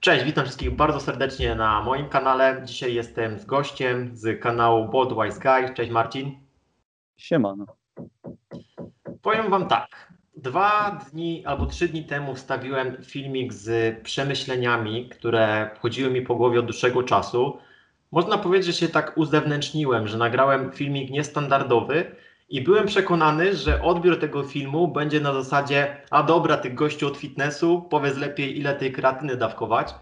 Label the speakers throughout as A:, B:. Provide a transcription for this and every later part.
A: Cześć, witam wszystkich bardzo serdecznie na moim kanale. Dzisiaj jestem z gościem z kanału Bodwise Guy. Cześć Marcin.
B: Siemano.
A: Powiem Wam tak. Dwa dni albo trzy dni temu wstawiłem filmik z przemyśleniami, które chodziły mi po głowie od dłuższego czasu. Można powiedzieć, że się tak uzewnętrzniłem, że nagrałem filmik niestandardowy i byłem przekonany, że odbiór tego filmu będzie na zasadzie, a dobra, tych gościu od fitnessu, powiedz lepiej, ile tej kreatyny dawkować.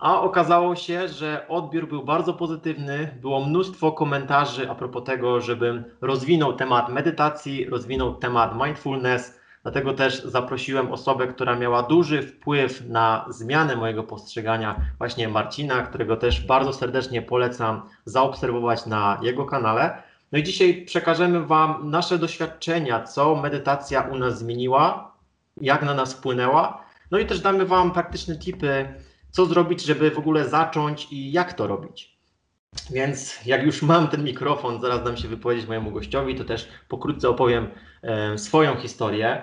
A: A okazało się, że odbiór był bardzo pozytywny. Było mnóstwo komentarzy a propos tego, żebym rozwinął temat medytacji, rozwinął temat mindfulness. Dlatego też zaprosiłem osobę, która miała duży wpływ na zmianę mojego postrzegania, właśnie Marcina, którego też bardzo serdecznie polecam zaobserwować na jego kanale. No i dzisiaj przekażemy Wam nasze doświadczenia, co medytacja u nas zmieniła, jak na nas wpłynęła. No i też damy Wam praktyczne tipy, co zrobić, żeby w ogóle zacząć i jak to robić. Więc jak już mam ten mikrofon, zaraz dam się wypowiedzieć mojemu gościowi, to też pokrótce opowiem e, swoją historię.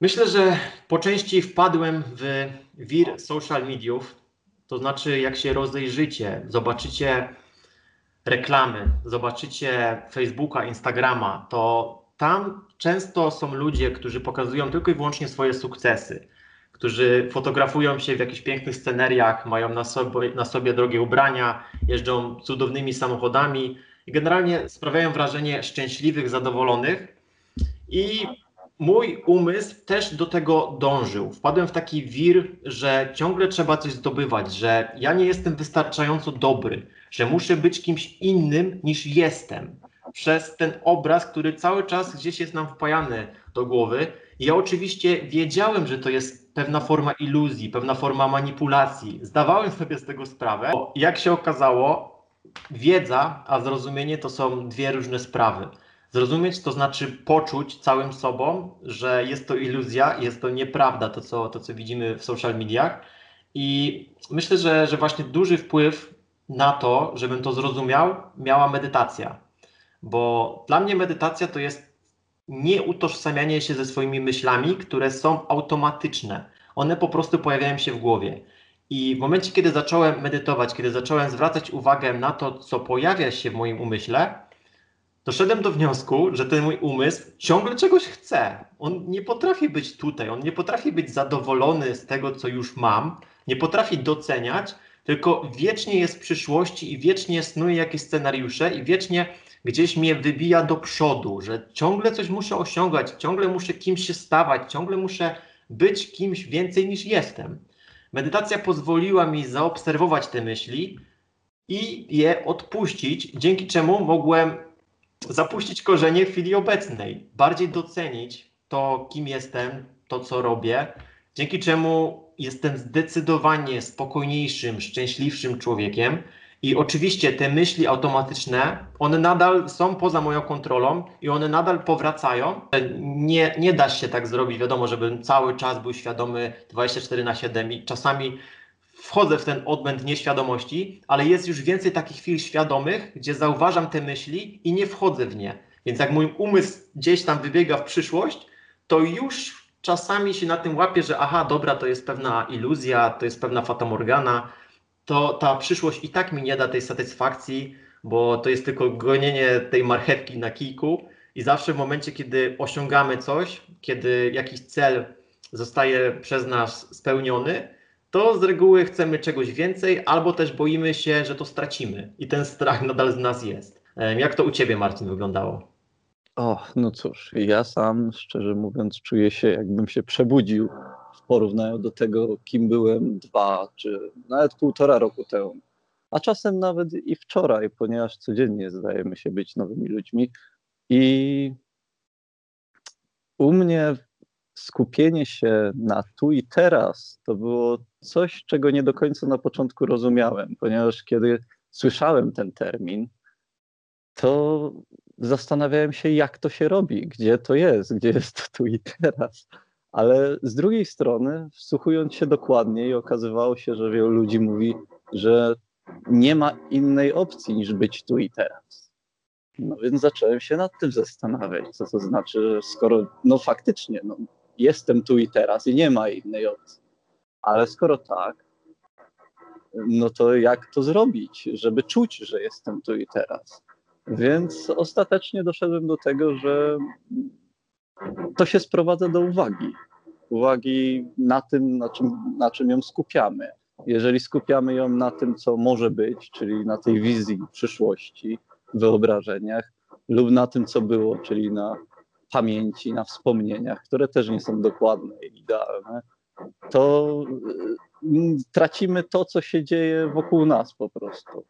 A: Myślę, że po części wpadłem w wir social mediów, to znaczy jak się rozejrzycie, zobaczycie reklamy, zobaczycie Facebooka, Instagrama, to tam często są ludzie, którzy pokazują tylko i wyłącznie swoje sukcesy, którzy fotografują się w jakichś pięknych sceneriach, mają na sobie, na sobie drogie ubrania, jeżdżą cudownymi samochodami i generalnie sprawiają wrażenie szczęśliwych, zadowolonych. I mój umysł też do tego dążył. Wpadłem w taki wir, że ciągle trzeba coś zdobywać, że ja nie jestem wystarczająco dobry, że muszę być kimś innym niż jestem. Przez ten obraz, który cały czas gdzieś jest nam wpajany do głowy. Ja oczywiście wiedziałem, że to jest pewna forma iluzji, pewna forma manipulacji. Zdawałem sobie z tego sprawę. Bo jak się okazało, wiedza a zrozumienie to są dwie różne sprawy. Zrozumieć to znaczy poczuć całym sobą, że jest to iluzja, jest to nieprawda, to co, to co widzimy w social mediach. I myślę, że, że właśnie duży wpływ na to, żebym to zrozumiał, miała medytacja. Bo dla mnie medytacja to jest nie utożsamianie się ze swoimi myślami, które są automatyczne. One po prostu pojawiają się w głowie. I w momencie, kiedy zacząłem medytować, kiedy zacząłem zwracać uwagę na to, co pojawia się w moim umyśle, doszedłem do wniosku, że ten mój umysł ciągle czegoś chce. On nie potrafi być tutaj, on nie potrafi być zadowolony z tego, co już mam, nie potrafi doceniać, tylko wiecznie jest w przyszłości i wiecznie snuje jakieś scenariusze i wiecznie gdzieś mnie wybija do przodu, że ciągle coś muszę osiągać, ciągle muszę kimś się stawać, ciągle muszę być kimś więcej niż jestem. Medytacja pozwoliła mi zaobserwować te myśli i je odpuścić, dzięki czemu mogłem zapuścić korzenie w chwili obecnej, bardziej docenić to, kim jestem, to, co robię, dzięki czemu jestem zdecydowanie spokojniejszym, szczęśliwszym człowiekiem. I oczywiście te myśli automatyczne, one nadal są poza moją kontrolą i one nadal powracają. Nie, nie da się tak zrobić, wiadomo, żebym cały czas był świadomy 24 na 7 i czasami wchodzę w ten odmęt nieświadomości, ale jest już więcej takich chwil świadomych, gdzie zauważam te myśli i nie wchodzę w nie. Więc jak mój umysł gdzieś tam wybiega w przyszłość, to już czasami się na tym łapię, że aha, dobra, to jest pewna iluzja, to jest pewna fatamorgana, to ta przyszłość i tak mi nie da tej satysfakcji, bo to jest tylko gonienie tej marchewki na kijku i zawsze w momencie, kiedy osiągamy coś, kiedy jakiś cel zostaje przez nas spełniony, to z reguły chcemy czegoś więcej, albo też boimy się, że to stracimy i ten strach nadal z nas jest. Jak to u Ciebie, Marcin, wyglądało?
B: O, no cóż, ja sam, szczerze mówiąc, czuję się, jakbym się przebudził w porównaniu do tego, kim byłem dwa czy nawet półtora roku temu. A czasem nawet i wczoraj, ponieważ codziennie zdajemy się być nowymi ludźmi. I u mnie skupienie się na tu i teraz to było coś, czego nie do końca na początku rozumiałem, ponieważ kiedy słyszałem ten termin, to zastanawiałem się, jak to się robi, gdzie to jest, gdzie jest to tu i teraz. Ale z drugiej strony, wsłuchując się dokładniej, okazywało się, że wielu ludzi mówi, że nie ma innej opcji niż być tu i teraz. No więc zacząłem się nad tym zastanawiać, co to znaczy, skoro, no faktycznie, no, jestem tu i teraz i nie ma innej opcji. Ale skoro tak, no to jak to zrobić, żeby czuć, że jestem tu i teraz? Więc ostatecznie doszedłem do tego, że to się sprowadza do uwagi. Uwagi na tym, na czym, na czym ją skupiamy. Jeżeli skupiamy ją na tym, co może być, czyli na tej wizji przyszłości, wyobrażeniach, lub na tym, co było, czyli na pamięci, na wspomnieniach, które też nie są dokładne i idealne, to y, tracimy to, co się dzieje wokół nas po prostu.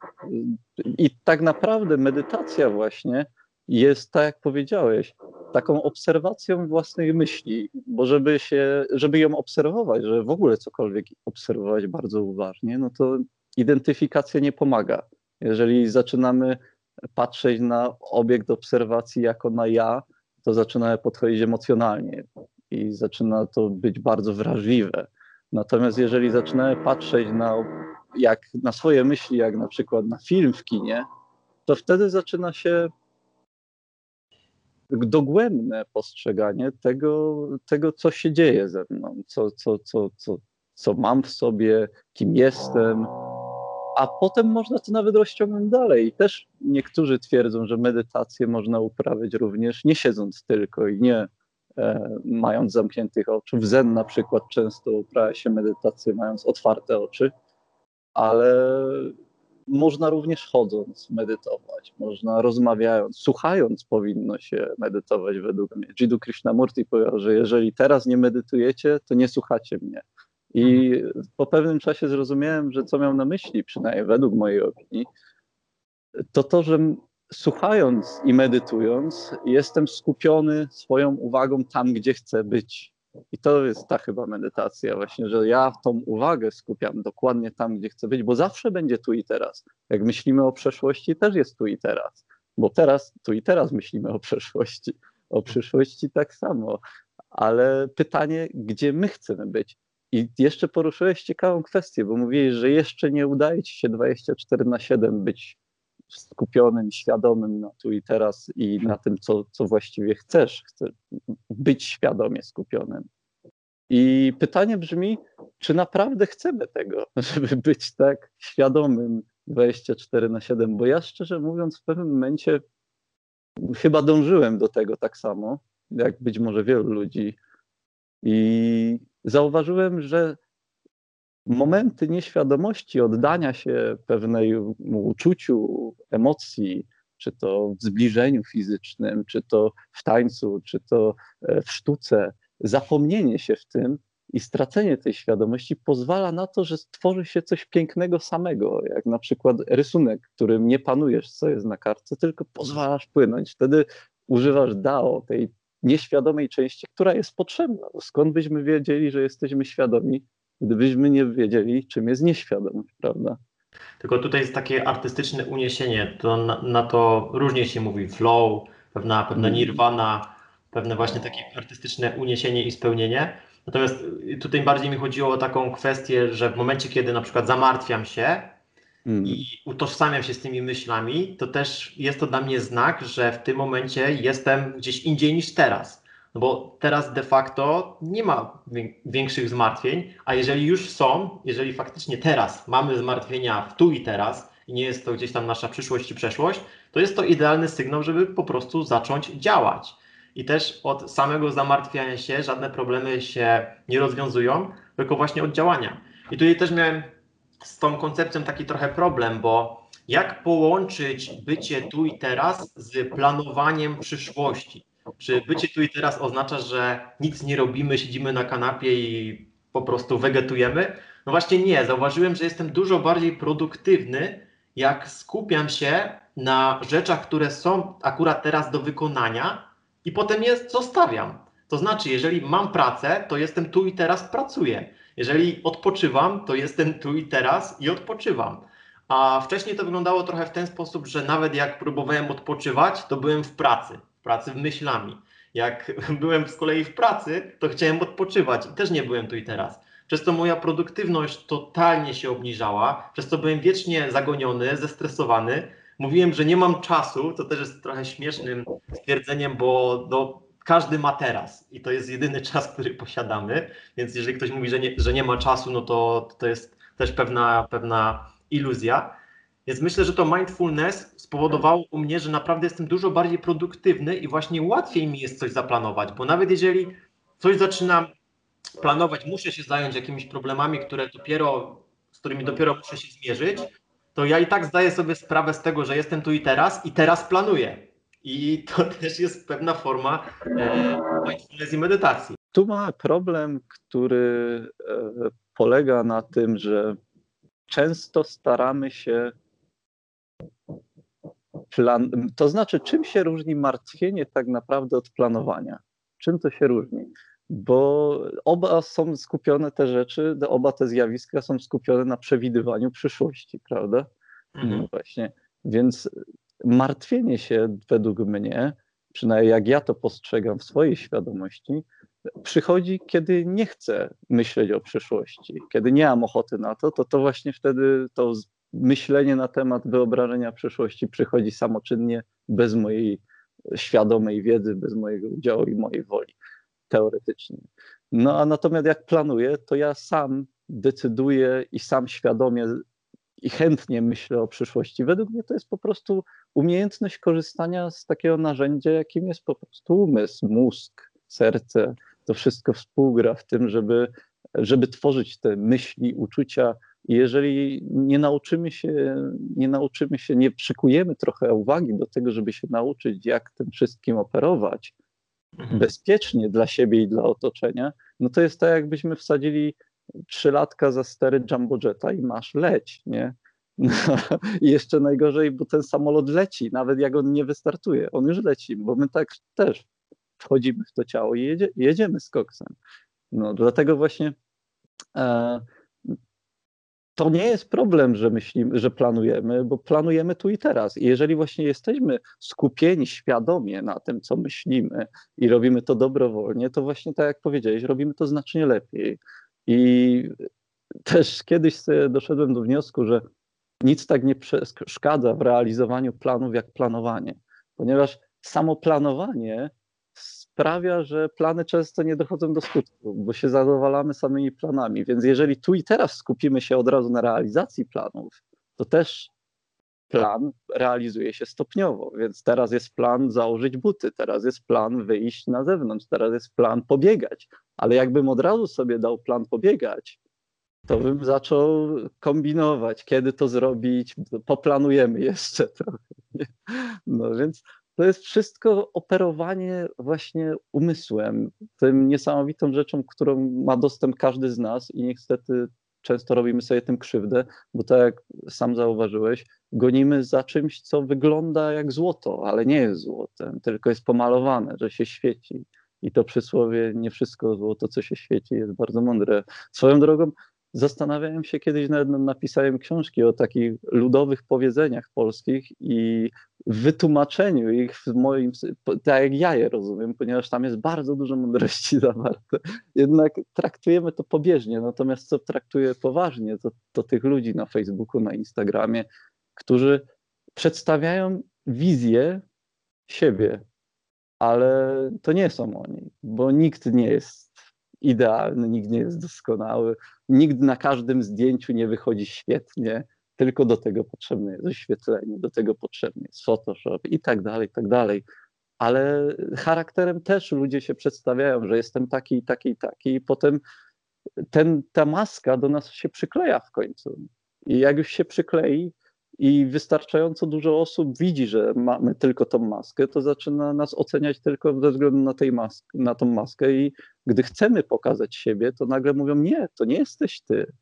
B: I tak naprawdę medytacja właśnie jest, tak jak powiedziałeś, taką obserwacją własnej myśli, bo żeby się, żeby ją obserwować, żeby w ogóle cokolwiek obserwować bardzo uważnie, no to identyfikacja nie pomaga. Jeżeli zaczynamy patrzeć na obiekt obserwacji jako na ja, to zaczynamy podchodzić emocjonalnie i zaczyna to być bardzo wrażliwe. Natomiast jeżeli zaczynamy patrzeć na, jak, na swoje myśli, jak na przykład na film w kinie, to wtedy zaczyna się dogłębne postrzeganie tego, tego co się dzieje ze mną, co, co, co, co, co mam w sobie, kim jestem. A potem można to nawet rozciągnąć dalej. Też niektórzy twierdzą, że medytację można uprawiać również nie siedząc tylko i nie e, mając zamkniętych oczu. W Zen na przykład często uprawia się medytację mając otwarte oczy, ale można również chodząc medytować, można rozmawiając, słuchając powinno się medytować według mnie. Jiddu Krishnamurti powiedział, że jeżeli teraz nie medytujecie, to nie słuchacie mnie. I po pewnym czasie zrozumiałem, że co miał na myśli, przynajmniej według mojej opinii, to to, że słuchając i medytując, jestem skupiony swoją uwagą tam, gdzie chcę być. I to jest ta chyba medytacja, właśnie, że ja tą uwagę skupiam dokładnie tam, gdzie chcę być, bo zawsze będzie tu i teraz. Jak myślimy o przeszłości, też jest tu i teraz, bo teraz, tu i teraz myślimy o przeszłości. O przyszłości tak samo. Ale pytanie, gdzie my chcemy być? I jeszcze poruszyłeś ciekawą kwestię, bo mówiłeś, że jeszcze nie udaje ci się 24 na 7 być skupionym, świadomym na tu i teraz i na tym, co, co właściwie chcesz. Chcesz być świadomie skupionym. I pytanie brzmi, czy naprawdę chcemy tego, żeby być tak świadomym 24 na 7? Bo ja szczerze mówiąc, w pewnym momencie chyba dążyłem do tego tak samo, jak być może wielu ludzi. I zauważyłem, że momenty nieświadomości, oddania się pewnemu uczuciu, emocji, czy to w zbliżeniu fizycznym, czy to w tańcu, czy to e, w sztuce, zapomnienie się w tym i stracenie tej świadomości pozwala na to, że stworzy się coś pięknego samego, jak na przykład rysunek, którym nie panujesz, co jest na kartce, tylko pozwalasz płynąć. Wtedy używasz DAO, tej nieświadomej części, która jest potrzebna. Skąd byśmy wiedzieli, że jesteśmy świadomi, gdybyśmy nie wiedzieli, czym jest nieświadomość, prawda?
A: Tylko tutaj jest takie artystyczne uniesienie, to na, na to różnie się mówi, flow, pewna, pewna mm. nirvana, pewne właśnie takie artystyczne uniesienie i spełnienie. Natomiast tutaj bardziej mi chodziło o taką kwestię, że w momencie, kiedy na przykład zamartwiam się mm. i utożsamiam się z tymi myślami, to też jest to dla mnie znak, że w tym momencie jestem gdzieś indziej niż teraz. No bo teraz de facto nie ma większych zmartwień, a jeżeli już są, jeżeli faktycznie teraz mamy zmartwienia w tu i teraz i nie jest to gdzieś tam nasza przyszłość i przeszłość, to jest to idealny sygnał, żeby po prostu zacząć działać. I też od samego zamartwiania się żadne problemy się nie rozwiązują, tylko właśnie od działania. I tutaj też miałem z tą koncepcją taki trochę problem, bo jak połączyć bycie tu i teraz z planowaniem przyszłości? Czy bycie tu i teraz oznacza, że nic nie robimy, siedzimy na kanapie i po prostu wegetujemy? No właśnie nie. Zauważyłem, że jestem dużo bardziej produktywny, jak skupiam się na rzeczach, które są akurat teraz do wykonania i potem je zostawiam. To znaczy, jeżeli mam pracę, to jestem tu i teraz pracuję. Jeżeli odpoczywam, to jestem tu i teraz i odpoczywam. A wcześniej to wyglądało trochę w ten sposób, że nawet jak próbowałem odpoczywać, to byłem w pracy pracy w myślami. Jak byłem z kolei w pracy, to chciałem odpoczywać i też nie byłem tu i teraz. Przez to moja produktywność totalnie się obniżała, przez to byłem wiecznie zagoniony, zestresowany. Mówiłem, że nie mam czasu, to też jest trochę śmiesznym stwierdzeniem, bo no, każdy ma teraz i to jest jedyny czas, który posiadamy. Więc jeżeli ktoś mówi, że nie, że nie ma czasu, no to, to jest też pewna, pewna iluzja. Więc myślę, że to mindfulness spowodowało u mnie, że naprawdę jestem dużo bardziej produktywny i właśnie łatwiej mi jest coś zaplanować, bo nawet jeżeli coś zaczynam planować, muszę się zająć jakimiś problemami, które dopiero, z którymi dopiero muszę się zmierzyć, to ja i tak zdaję sobie sprawę z tego, że jestem tu i teraz i teraz planuję. I to też jest pewna forma e, mindfulness i medytacji.
B: Tu mamy problem, który e, polega na tym, że często staramy się plan... To znaczy, czym się różni martwienie tak naprawdę od planowania? Czym to się różni? Bo oba są skupione te rzeczy, oba te zjawiska są skupione na przewidywaniu przyszłości, prawda? Mhm. No właśnie. Więc martwienie się według mnie, przynajmniej jak ja to postrzegam w swojej świadomości, przychodzi, kiedy nie chcę myśleć o przyszłości, kiedy nie mam ochoty na to, to to właśnie wtedy to myślenie na temat wyobrażenia przyszłości przychodzi samoczynnie, bez mojej świadomej wiedzy, bez mojego udziału i mojej woli, teoretycznie. No a natomiast jak planuję, to ja sam decyduję i sam świadomie i chętnie myślę o przyszłości. Według mnie to jest po prostu umiejętność korzystania z takiego narzędzia, jakim jest po prostu umysł, mózg, serce. To wszystko współgra w tym, żeby, żeby tworzyć te myśli, uczucia. I jeżeli nie nauczymy się, nie nauczymy się, nie przykujemy trochę uwagi do tego, żeby się nauczyć, jak tym wszystkim operować mhm. bezpiecznie dla siebie i dla otoczenia, no to jest tak, jakbyśmy wsadzili trzylatka za stery Jumbo Jetta i masz leć, nie? I jeszcze najgorzej, bo ten samolot leci, nawet jak on nie wystartuje, on już leci, bo my tak też wchodzimy w to ciało i jedzie, jedziemy z koksem. No, dlatego właśnie e, to nie jest problem, że myślimy, że planujemy, bo planujemy tu i teraz. I jeżeli właśnie jesteśmy skupieni świadomie na tym, co myślimy i robimy to dobrowolnie, to właśnie tak jak powiedziałeś, robimy to znacznie lepiej. I też kiedyś doszedłem do wniosku, że nic tak nie przeszkadza w realizowaniu planów jak planowanie, ponieważ samo planowanie sprawia, że plany często nie dochodzą do skutku, bo się zadowalamy samymi planami. Więc jeżeli tu i teraz skupimy się od razu na realizacji planów, to też plan realizuje się stopniowo. Więc teraz jest plan założyć buty, teraz jest plan wyjść na zewnątrz, teraz jest plan pobiegać. Ale jakbym od razu sobie dał plan pobiegać, to bym zaczął kombinować, kiedy to zrobić, poplanujemy jeszcze trochę. No więc to jest wszystko operowanie właśnie umysłem, tym niesamowitą rzeczą, którą ma dostęp każdy z nas i niestety często robimy sobie tym krzywdę, bo tak jak sam zauważyłeś, gonimy za czymś, co wygląda jak złoto, ale nie jest złotem, tylko jest pomalowane, że się świeci. I to przysłowie, nie wszystko złoto, co się świeci, jest bardzo mądre. Swoją drogą, Zastanawiałem się kiedyś, nawet napisałem książki o takich ludowych powiedzeniach polskich i wytłumaczeniu ich w moim, tak jak ja je rozumiem, ponieważ tam jest bardzo dużo mądrości zawarte. Jednak traktujemy to pobieżnie, natomiast co traktuję poważnie, to, to tych ludzi na Facebooku, na Instagramie, którzy przedstawiają wizję siebie, ale to nie są oni, bo nikt nie jest idealny, nikt nie jest doskonały, nikt na każdym zdjęciu nie wychodzi świetnie, tylko do tego potrzebne jest oświetlenie, do tego potrzebny jest Photoshop i tak dalej, i tak dalej. Ale charakterem też ludzie się przedstawiają, że jestem taki, taki, taki, i potem ten, ta maska do nas się przykleja w końcu. I jak już się przyklei, i wystarczająco dużo osób widzi, że mamy tylko tą maskę, to zaczyna nas oceniać tylko ze względu na, tej mask na tą maskę i gdy chcemy pokazać siebie, to nagle mówią, nie, to nie jesteś ty.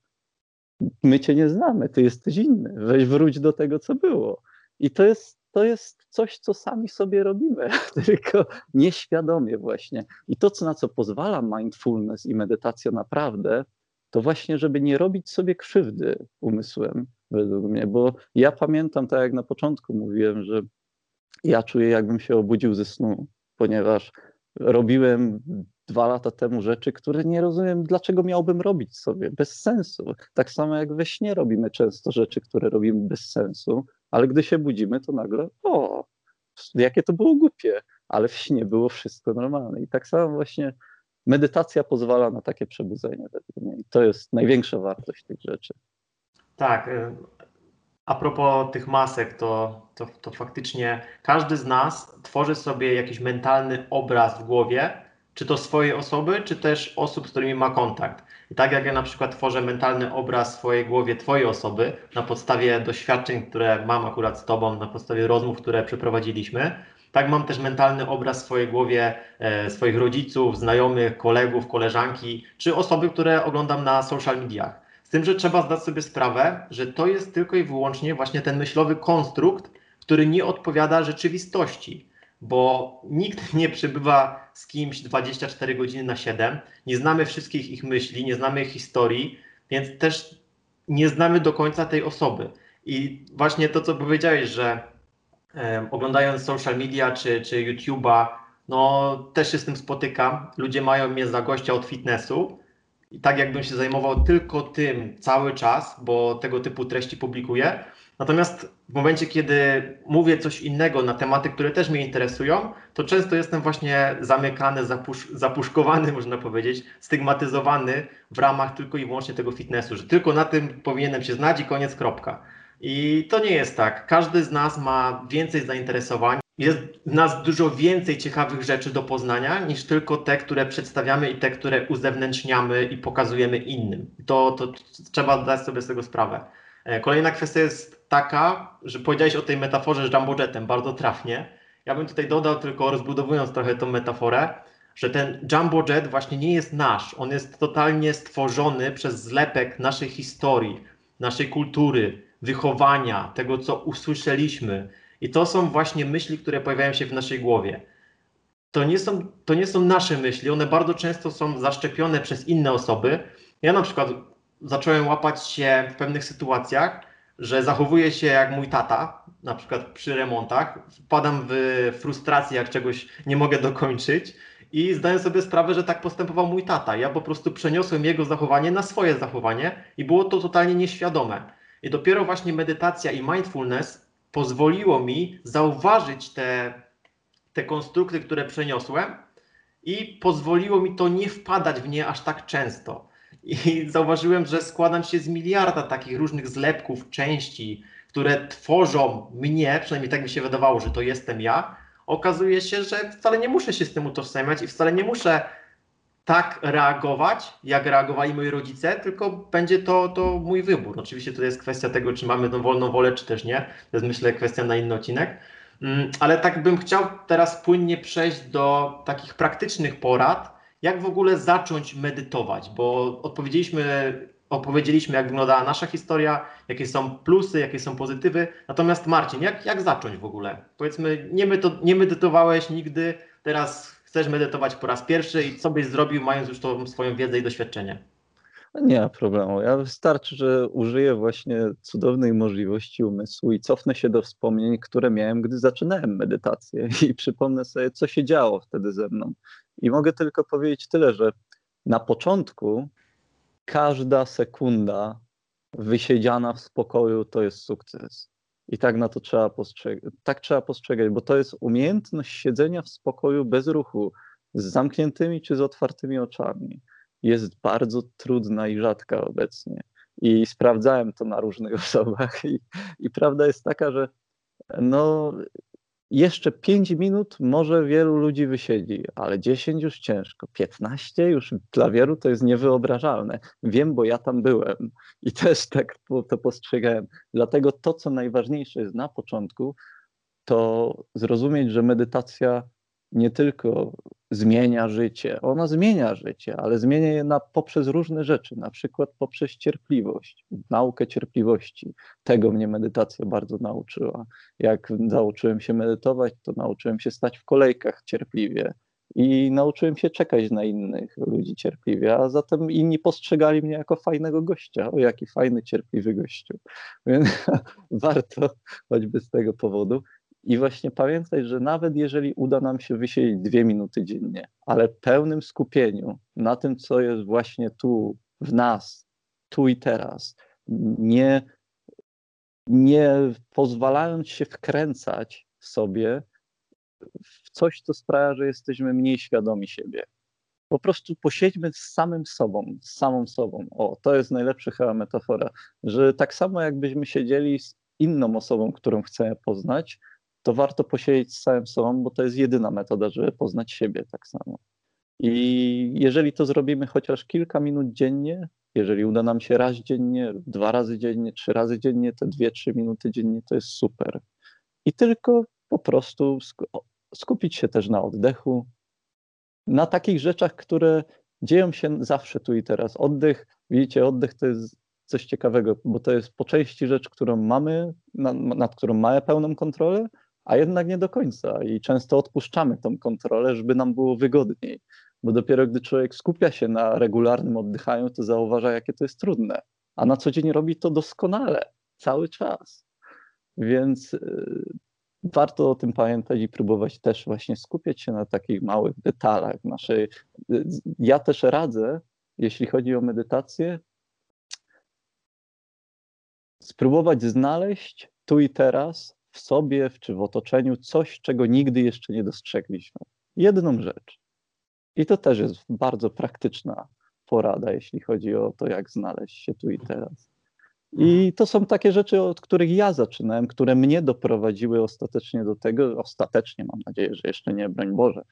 B: My cię nie znamy, ty jesteś inny. Weź wróć do tego, co było. I to jest, to jest coś, co sami sobie robimy, tylko nieświadomie właśnie. I to, na co pozwala mindfulness i medytacja naprawdę, to właśnie, żeby nie robić sobie krzywdy umysłem, według mnie, bo ja pamiętam, tak jak na początku mówiłem, że ja czuję, jakbym się obudził ze snu, ponieważ robiłem dwa lata temu rzeczy, które nie rozumiem, dlaczego miałbym robić sobie, bez sensu. Tak samo jak we śnie robimy często rzeczy, które robimy bez sensu, ale gdy się budzimy, to nagle, o, jakie to było głupie, ale w śnie było wszystko normalne. I tak samo właśnie medytacja pozwala na takie przebudzenie. To jest największa wartość tych rzeczy.
A: Tak. Y, a propos tych masek, to, to, to faktycznie każdy z nas tworzy sobie jakiś mentalny obraz w głowie, czy to swojej osoby, czy też osób, z którymi ma kontakt. I tak jak ja na przykład tworzę mentalny obraz w swojej głowie Twojej osoby na podstawie doświadczeń, które mam akurat z Tobą, na podstawie rozmów, które przeprowadziliśmy, tak mam też mentalny obraz w swojej głowie e, swoich rodziców, znajomych, kolegów, koleżanki, czy osoby, które oglądam na social mediach. Z tym, że trzeba zdać sobie sprawę, że to jest tylko i wyłącznie właśnie ten myślowy konstrukt, który nie odpowiada rzeczywistości, bo nikt nie przebywa z kimś 24 godziny na 7, nie znamy wszystkich ich myśli, nie znamy ich historii, więc też nie znamy do końca tej osoby. I właśnie to, co powiedziałeś, że oglądając social media czy, czy YouTube'a, no też się z tym spotykam. Ludzie mają mnie za gościa od fitnessu, i tak jakbym się zajmował tylko tym cały czas, bo tego typu treści publikuję. Natomiast w momencie, kiedy mówię coś innego na tematy, które też mnie interesują, to często jestem właśnie zamykany, zapusz zapuszkowany, można powiedzieć, stygmatyzowany w ramach tylko i wyłącznie tego fitnessu, że tylko na tym powinienem się znać i koniec, kropka. I to nie jest tak. Każdy z nas ma więcej zainteresowań. Jest w nas dużo więcej ciekawych rzeczy do poznania niż tylko te, które przedstawiamy i te, które uzewnętrzniamy i pokazujemy innym. To, to trzeba zdać sobie z tego sprawę. E, kolejna kwestia jest taka, że powiedziałeś o tej metaforze z jumbojetem bardzo trafnie. Ja bym tutaj dodał, tylko rozbudowując trochę tą metaforę, że ten jumbojet właśnie nie jest nasz. On jest totalnie stworzony przez zlepek naszej historii, naszej kultury, wychowania, tego co usłyszeliśmy i to są właśnie myśli, które pojawiają się w naszej głowie. To nie, są, to nie są nasze myśli, one bardzo często są zaszczepione przez inne osoby. Ja na przykład zacząłem łapać się w pewnych sytuacjach, że zachowuję się jak mój tata, na przykład przy remontach, wpadam w frustrację, jak czegoś nie mogę dokończyć i zdaję sobie sprawę, że tak postępował mój tata. Ja po prostu przeniosłem jego zachowanie na swoje zachowanie i było to totalnie nieświadome. I dopiero właśnie medytacja i mindfulness pozwoliło mi zauważyć te, te konstrukty, które przeniosłem i pozwoliło mi to nie wpadać w nie aż tak często. I zauważyłem, że składam się z miliarda takich różnych zlepków, części, które tworzą mnie, przynajmniej tak mi się wydawało, że to jestem ja. Okazuje się, że wcale nie muszę się z tym utożsamiać i wcale nie muszę tak reagować, jak reagowali moi rodzice, tylko będzie to, to mój wybór. Oczywiście to jest kwestia tego, czy mamy tą wolną wolę, czy też nie. To jest myślę kwestia na inny odcinek. Mm, ale tak bym chciał teraz płynnie przejść do takich praktycznych porad, jak w ogóle zacząć medytować, bo odpowiedzieliśmy, opowiedzieliśmy, jak wyglądała nasza historia, jakie są plusy, jakie są pozytywy. Natomiast Marcin, jak, jak zacząć w ogóle? Powiedzmy, nie, nie medytowałeś nigdy, teraz chcesz medytować po raz pierwszy i co byś zrobił, mając już tą swoją wiedzę i doświadczenie?
B: Nie ma problemu. Ja wystarczy, że użyję właśnie cudownej możliwości umysłu i cofnę się do wspomnień, które miałem, gdy zaczynałem medytację i przypomnę sobie, co się działo wtedy ze mną. I mogę tylko powiedzieć tyle, że na początku każda sekunda wysiedziana w spokoju to jest sukces. I tak na to trzeba postrzegać. Tak trzeba postrzegać, bo to jest umiejętność siedzenia w spokoju bez ruchu, z zamkniętymi czy z otwartymi oczami. Jest bardzo trudna i rzadka obecnie. I sprawdzałem to na różnych osobach, i, i prawda jest taka, że no, jeszcze 5 minut może wielu ludzi wysiedzi, ale 10 już ciężko, 15 już dla wielu to jest niewyobrażalne. Wiem, bo ja tam byłem i też tak to postrzegałem. Dlatego to, co najważniejsze jest na początku, to zrozumieć, że medytacja nie tylko zmienia życie, ona zmienia życie, ale zmienia je na, poprzez różne rzeczy, na przykład poprzez cierpliwość, naukę cierpliwości. Tego mnie medytacja bardzo nauczyła. Jak nauczyłem się medytować, to nauczyłem się stać w kolejkach cierpliwie i nauczyłem się czekać na innych ludzi cierpliwie, a zatem inni postrzegali mnie jako fajnego gościa. O, jaki fajny, cierpliwy gościu. Więc warto choćby z tego powodu. I właśnie pamiętać, że nawet jeżeli uda nam się wysiedzieć dwie minuty dziennie, ale pełnym skupieniu na tym, co jest właśnie tu, w nas, tu i teraz, nie, nie pozwalając się wkręcać sobie w coś, co sprawia, że jesteśmy mniej świadomi siebie. Po prostu posiedźmy z samym sobą, z samą sobą. O, to jest najlepsza chyba metafora, że tak samo jakbyśmy siedzieli z inną osobą, którą chcemy poznać, to warto posiedzieć z samym sobą, bo to jest jedyna metoda, żeby poznać siebie tak samo. I jeżeli to zrobimy chociaż kilka minut dziennie, jeżeli uda nam się raz dziennie, dwa razy dziennie, trzy razy dziennie, te dwie, trzy minuty dziennie, to jest super. I tylko po prostu skupić się też na oddechu, na takich rzeczach, które dzieją się zawsze tu i teraz. Oddech, widzicie, oddech to jest coś ciekawego, bo to jest po części rzecz, którą mamy, nad, nad którą mamy pełną kontrolę, a jednak nie do końca. I często odpuszczamy tą kontrolę, żeby nam było wygodniej. Bo dopiero gdy człowiek skupia się na regularnym oddychaniu, to zauważa, jakie to jest trudne. A na co dzień robi to doskonale, cały czas. Więc y, warto o tym pamiętać i próbować też właśnie skupiać się na takich małych detalach naszej. Ja też radzę, jeśli chodzi o medytację, spróbować znaleźć tu i teraz w sobie czy w otoczeniu coś, czego nigdy jeszcze nie dostrzegliśmy. Jedną rzecz. I to też jest bardzo praktyczna porada, jeśli chodzi o to, jak znaleźć się tu i teraz. I to są takie rzeczy, od których ja zaczynałem, które mnie doprowadziły ostatecznie do tego, ostatecznie mam nadzieję, że jeszcze nie, broń Boże,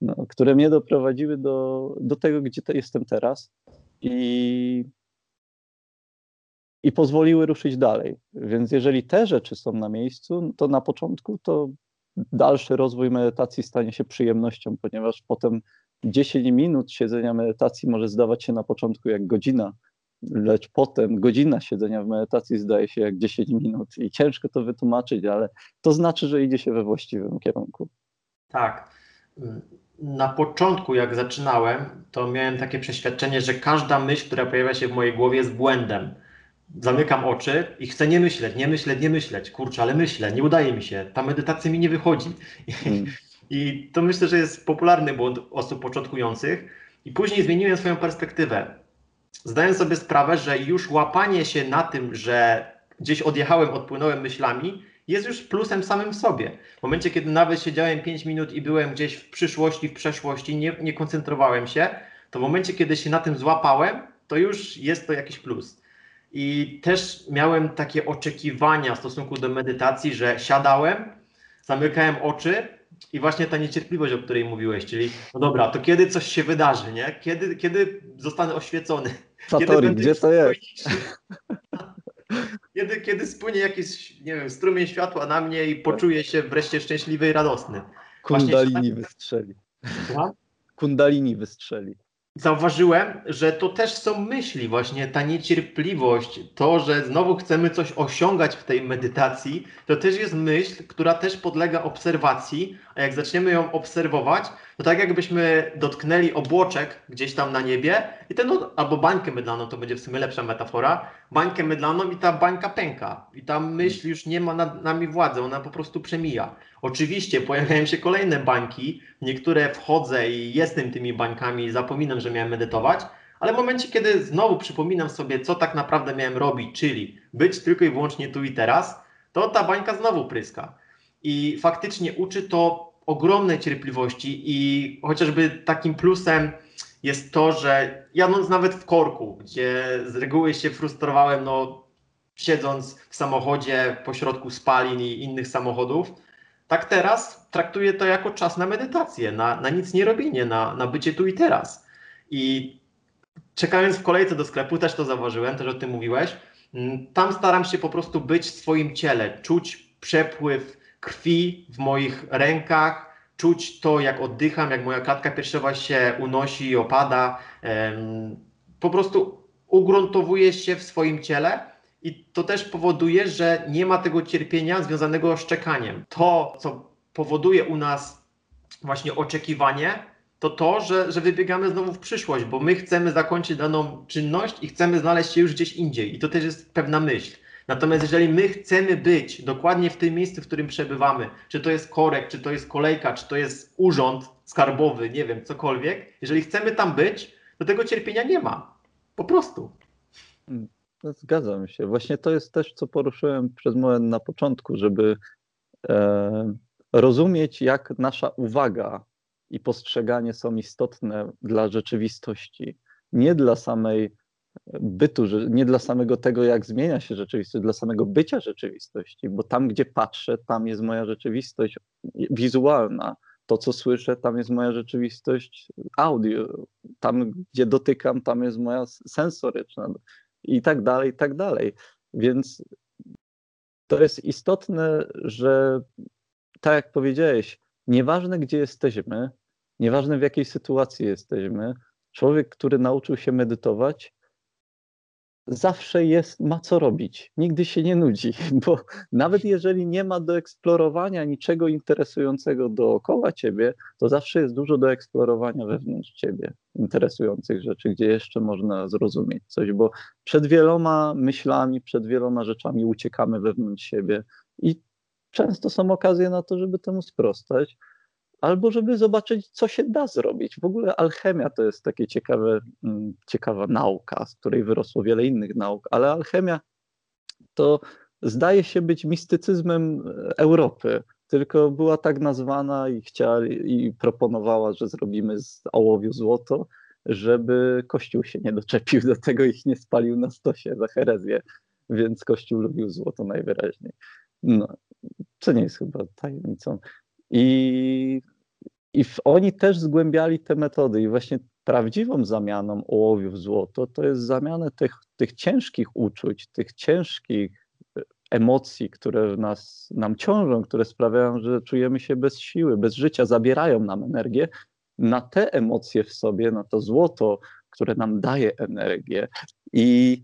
B: no, które mnie doprowadziły do, do tego, gdzie jestem teraz i, i pozwoliły ruszyć dalej. Więc jeżeli te rzeczy są na miejscu, to na początku to dalszy rozwój medytacji stanie się przyjemnością, ponieważ potem 10 minut siedzenia medytacji może zdawać się na początku jak godzina, lecz potem godzina siedzenia w medytacji zdaje się jak 10 minut i ciężko to wytłumaczyć, ale to znaczy, że idzie się we właściwym kierunku.
A: Tak. Na początku, jak zaczynałem, to miałem takie przeświadczenie, że każda myśl, która pojawia się w mojej głowie, jest błędem. Zamykam oczy i chcę nie myśleć, nie myśleć, nie myśleć. Kurczę, ale myślę, nie udaje mi się. Ta medytacja mi nie wychodzi. Hmm. I to myślę, że jest popularny błąd osób początkujących. I później zmieniłem swoją perspektywę zdaję sobie sprawę, że już łapanie się na tym, że gdzieś odjechałem, odpłynąłem myślami, jest już plusem samym w sobie. W momencie, kiedy nawet siedziałem 5 minut i byłem gdzieś w przyszłości, w przeszłości, nie, nie koncentrowałem się, to w momencie, kiedy się na tym złapałem, to już jest to jakiś plus. I też miałem takie oczekiwania w stosunku do medytacji, że siadałem, zamykałem oczy i właśnie ta niecierpliwość, o której mówiłeś, czyli no dobra, to kiedy coś się wydarzy, nie? Kiedy, kiedy zostanę oświecony?
B: Satori, gdzie to jest?
A: Kiedy, kiedy spłynie jakiś, nie wiem, strumień światła na mnie i poczuję się wreszcie szczęśliwy i radosny.
B: Kundalini wystrzeli. Kundalini wystrzeli
A: zauważyłem, że to też są myśli, właśnie ta niecierpliwość, to, że znowu chcemy coś osiągać w tej medytacji, to też jest myśl, która też podlega obserwacji, a jak zaczniemy ją obserwować, to tak jakbyśmy dotknęli obłoczek gdzieś tam na niebie i ten, no, albo bańkę mydlaną, to będzie w sumie lepsza metafora, bańkę mydlaną i ta bańka pęka i ta myśl już nie ma nad nami władzy, ona po prostu przemija. Oczywiście pojawiają się kolejne bańki, niektóre wchodzę i jestem tymi bańkami i zapominam, że miałem medytować, ale w momencie, kiedy znowu przypominam sobie, co tak naprawdę miałem robić, czyli być tylko i wyłącznie tu i teraz, to ta bańka znowu pryska. I faktycznie uczy to ogromnej cierpliwości i chociażby takim plusem jest to, że jadąc nawet w korku, gdzie z reguły się frustrowałem, no siedząc w samochodzie pośrodku spalin i innych samochodów, tak teraz traktuję to jako czas na medytację, na, na nic nie robienie, na, na bycie tu i teraz. I czekając w kolejce do sklepu, też to zauważyłem, też o tym mówiłeś, mm, tam staram się po prostu być w swoim ciele, czuć przepływ krwi w moich rękach, czuć to, jak oddycham, jak moja klatka piersiowa się unosi i opada. Po prostu ugruntowuję się w swoim ciele i to też powoduje, że nie ma tego cierpienia związanego z szczekaniem. To, co powoduje u nas właśnie oczekiwanie, to to, że, że wybiegamy znowu w przyszłość, bo my chcemy zakończyć daną czynność i chcemy znaleźć się już gdzieś indziej. I to też jest pewna myśl. Natomiast jeżeli my chcemy być dokładnie w tym miejscu, w którym przebywamy, czy to jest korek, czy to jest kolejka, czy to jest urząd skarbowy, nie wiem, cokolwiek, jeżeli chcemy tam być, to tego cierpienia nie ma. Po prostu.
B: No, zgadzam się. Właśnie to jest też, co poruszyłem przez moment na początku, żeby e, rozumieć, jak nasza uwaga i postrzeganie są istotne dla rzeczywistości, nie dla samej bytu, nie dla samego tego, jak zmienia się rzeczywistość, dla samego bycia rzeczywistości, bo tam, gdzie patrzę, tam jest moja rzeczywistość wizualna. To, co słyszę, tam jest moja rzeczywistość audio. Tam, gdzie dotykam, tam jest moja sensoryczna i tak dalej, i tak dalej. Więc to jest istotne, że tak jak powiedziałeś, nieważne gdzie jesteśmy, nieważne w jakiej sytuacji jesteśmy, człowiek, który nauczył się medytować, zawsze jest, ma co robić. Nigdy się nie nudzi, bo nawet jeżeli nie ma do eksplorowania niczego interesującego dookoła ciebie, to zawsze jest dużo do eksplorowania wewnątrz ciebie, interesujących rzeczy, gdzie jeszcze można zrozumieć coś, bo przed wieloma myślami, przed wieloma rzeczami uciekamy wewnątrz siebie i często są okazje na to, żeby temu sprostać albo żeby zobaczyć, co się da zrobić. W ogóle alchemia to jest takie ciekawe, mm, ciekawa nauka, z której wyrosło wiele innych nauk, ale alchemia to zdaje się być mistycyzmem Europy, tylko była tak nazwana i chciała i proponowała, że zrobimy z ołowiu złoto, żeby Kościół się nie doczepił do tego ich nie spalił na stosie za herezję, więc Kościół lubił złoto najwyraźniej. No, co nie jest chyba tajemnicą. I i oni też zgłębiali te metody i właśnie prawdziwą zamianą ołowiu w złoto to jest zamiana tych, tych ciężkich uczuć, tych ciężkich e, emocji, które nas, nam ciążą, które sprawiają, że czujemy się bez siły, bez życia, zabierają nam energię, na te emocje w sobie, na to złoto, które nam daje energię. I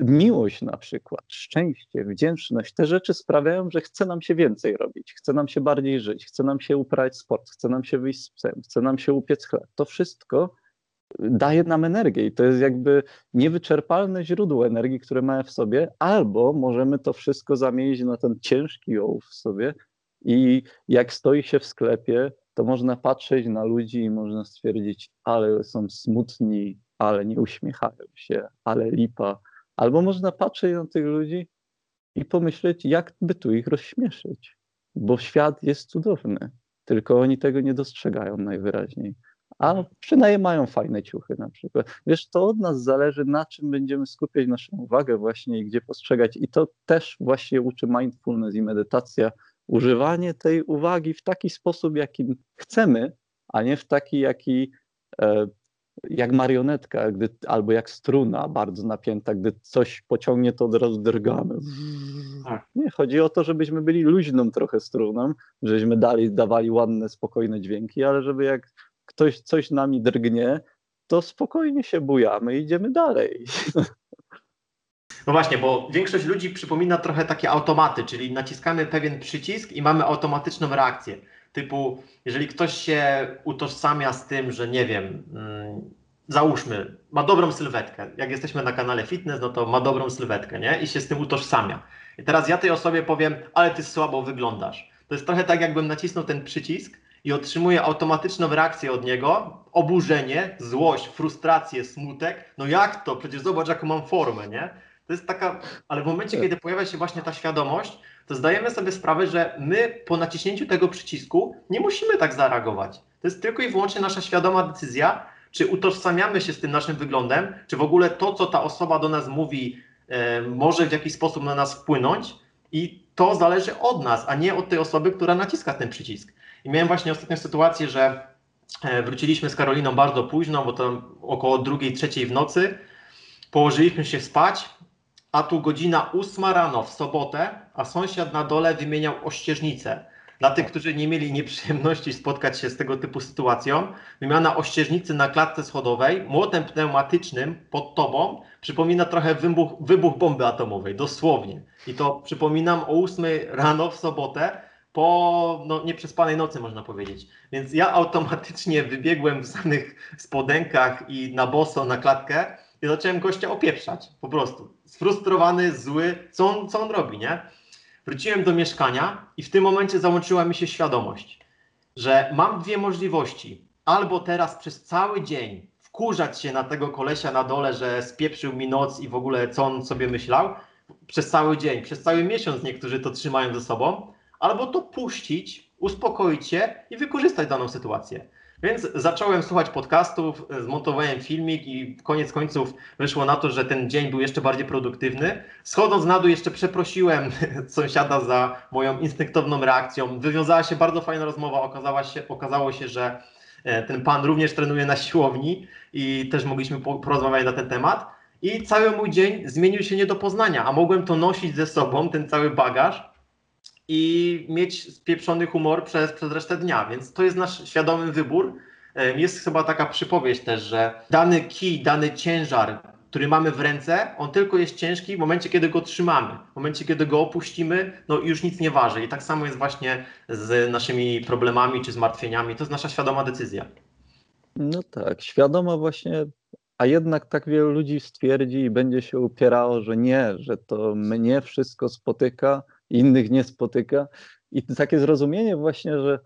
B: miłość na przykład, szczęście, wdzięczność, te rzeczy sprawiają, że chce nam się więcej robić, chce nam się bardziej żyć, chce nam się uprawiać sport, chce nam się wyjść z psem, chce nam się upiec chleb. To wszystko daje nam energię i to jest jakby niewyczerpalne źródło energii, które mamy w sobie, albo możemy to wszystko zamienić na ten ciężki ołów w sobie i jak stoi się w sklepie, to można patrzeć na ludzi i można stwierdzić, ale są smutni, ale nie uśmiechają się, ale lipa, Albo można patrzeć na tych ludzi i pomyśleć, jak by tu ich rozśmieszyć, bo świat jest cudowny, tylko oni tego nie dostrzegają najwyraźniej. A przynajmniej mają fajne ciuchy na przykład. Wiesz, to od nas zależy, na czym będziemy skupiać naszą uwagę właśnie i gdzie postrzegać. I to też właśnie uczy mindfulness i medytacja. Używanie tej uwagi w taki sposób, jaki chcemy, a nie w taki, jaki e, jak marionetka, gdy, albo jak struna bardzo napięta, gdy coś pociągnie, to od razu drgamy. Tak. Nie, chodzi o to, żebyśmy byli luźną trochę struną, żebyśmy dali, dawali ładne, spokojne dźwięki, ale żeby jak ktoś coś nami drgnie, to spokojnie się bujamy i idziemy dalej.
A: No właśnie, bo większość ludzi przypomina trochę takie automaty, czyli naciskamy pewien przycisk i mamy automatyczną reakcję. Typu, jeżeli ktoś się utożsamia z tym, że nie wiem, mm, załóżmy, ma dobrą sylwetkę. Jak jesteśmy na kanale fitness, no to ma dobrą sylwetkę, nie? I się z tym utożsamia. I teraz ja tej osobie powiem, ale ty słabo wyglądasz. To jest trochę tak, jakbym nacisnął ten przycisk i otrzymuję automatyczną reakcję od niego, oburzenie, złość, frustrację, smutek. No jak to? Przecież zobacz, jaką mam formę, nie? To jest taka, ale w momencie, tak. kiedy pojawia się właśnie ta świadomość, to zdajemy sobie sprawę, że my po naciśnięciu tego przycisku nie musimy tak zareagować. To jest tylko i wyłącznie nasza świadoma decyzja, czy utożsamiamy się z tym naszym wyglądem, czy w ogóle to, co ta osoba do nas mówi, e, może w jakiś sposób na nas wpłynąć i to zależy od nas, a nie od tej osoby, która naciska ten przycisk. I miałem właśnie ostatnią sytuację, że e, wróciliśmy z Karoliną bardzo późno, bo to około drugiej, trzeciej w nocy. Położyliśmy się spać, a tu godzina ósma rano w sobotę, a sąsiad na dole wymieniał ościeżnicę. Dla tych, którzy nie mieli nieprzyjemności spotkać się z tego typu sytuacją, wymiana ościeżnicy na klatce schodowej młotem pneumatycznym pod tobą przypomina trochę wybuch, wybuch bomby atomowej, dosłownie. I to przypominam o 8 rano w sobotę, po no, nieprzespanej nocy, można powiedzieć. Więc ja automatycznie wybiegłem w samych spodenkach i na boso na klatkę i zacząłem gościa opieprzać, po prostu. Sfrustrowany, zły, co on, co on robi, nie? Wróciłem do mieszkania i w tym momencie załączyła mi się świadomość, że mam dwie możliwości. Albo teraz przez cały dzień wkurzać się na tego kolesia na dole, że spieprzył mi noc i w ogóle co on sobie myślał, przez cały dzień, przez cały miesiąc niektórzy to trzymają ze sobą, albo to puścić uspokoić się i wykorzystać daną sytuację. Więc zacząłem słuchać podcastów, zmontowałem filmik i koniec końców wyszło na to, że ten dzień był jeszcze bardziej produktywny. Schodząc na dół jeszcze przeprosiłem sąsiada za moją instynktowną reakcją. Wywiązała się bardzo fajna rozmowa. Okazało się, okazało się że e, ten pan również trenuje na siłowni i też mogliśmy porozmawiać na ten temat. I cały mój dzień zmienił się nie do poznania, a mogłem to nosić ze sobą, ten cały bagaż i mieć spieprzony humor przez, przez resztę dnia, więc to jest nasz świadomy wybór. Jest chyba taka przypowieść też, że dany kij, dany ciężar, który mamy w ręce, on tylko jest ciężki w momencie, kiedy go trzymamy. W momencie, kiedy go opuścimy, no już nic nie waży. I tak samo jest właśnie z naszymi problemami czy zmartwieniami. To jest nasza świadoma decyzja.
B: No tak, świadoma właśnie, a jednak tak wielu ludzi stwierdzi i będzie się upierało, że nie, że to mnie wszystko spotyka, innych nie spotyka. I takie zrozumienie właśnie, że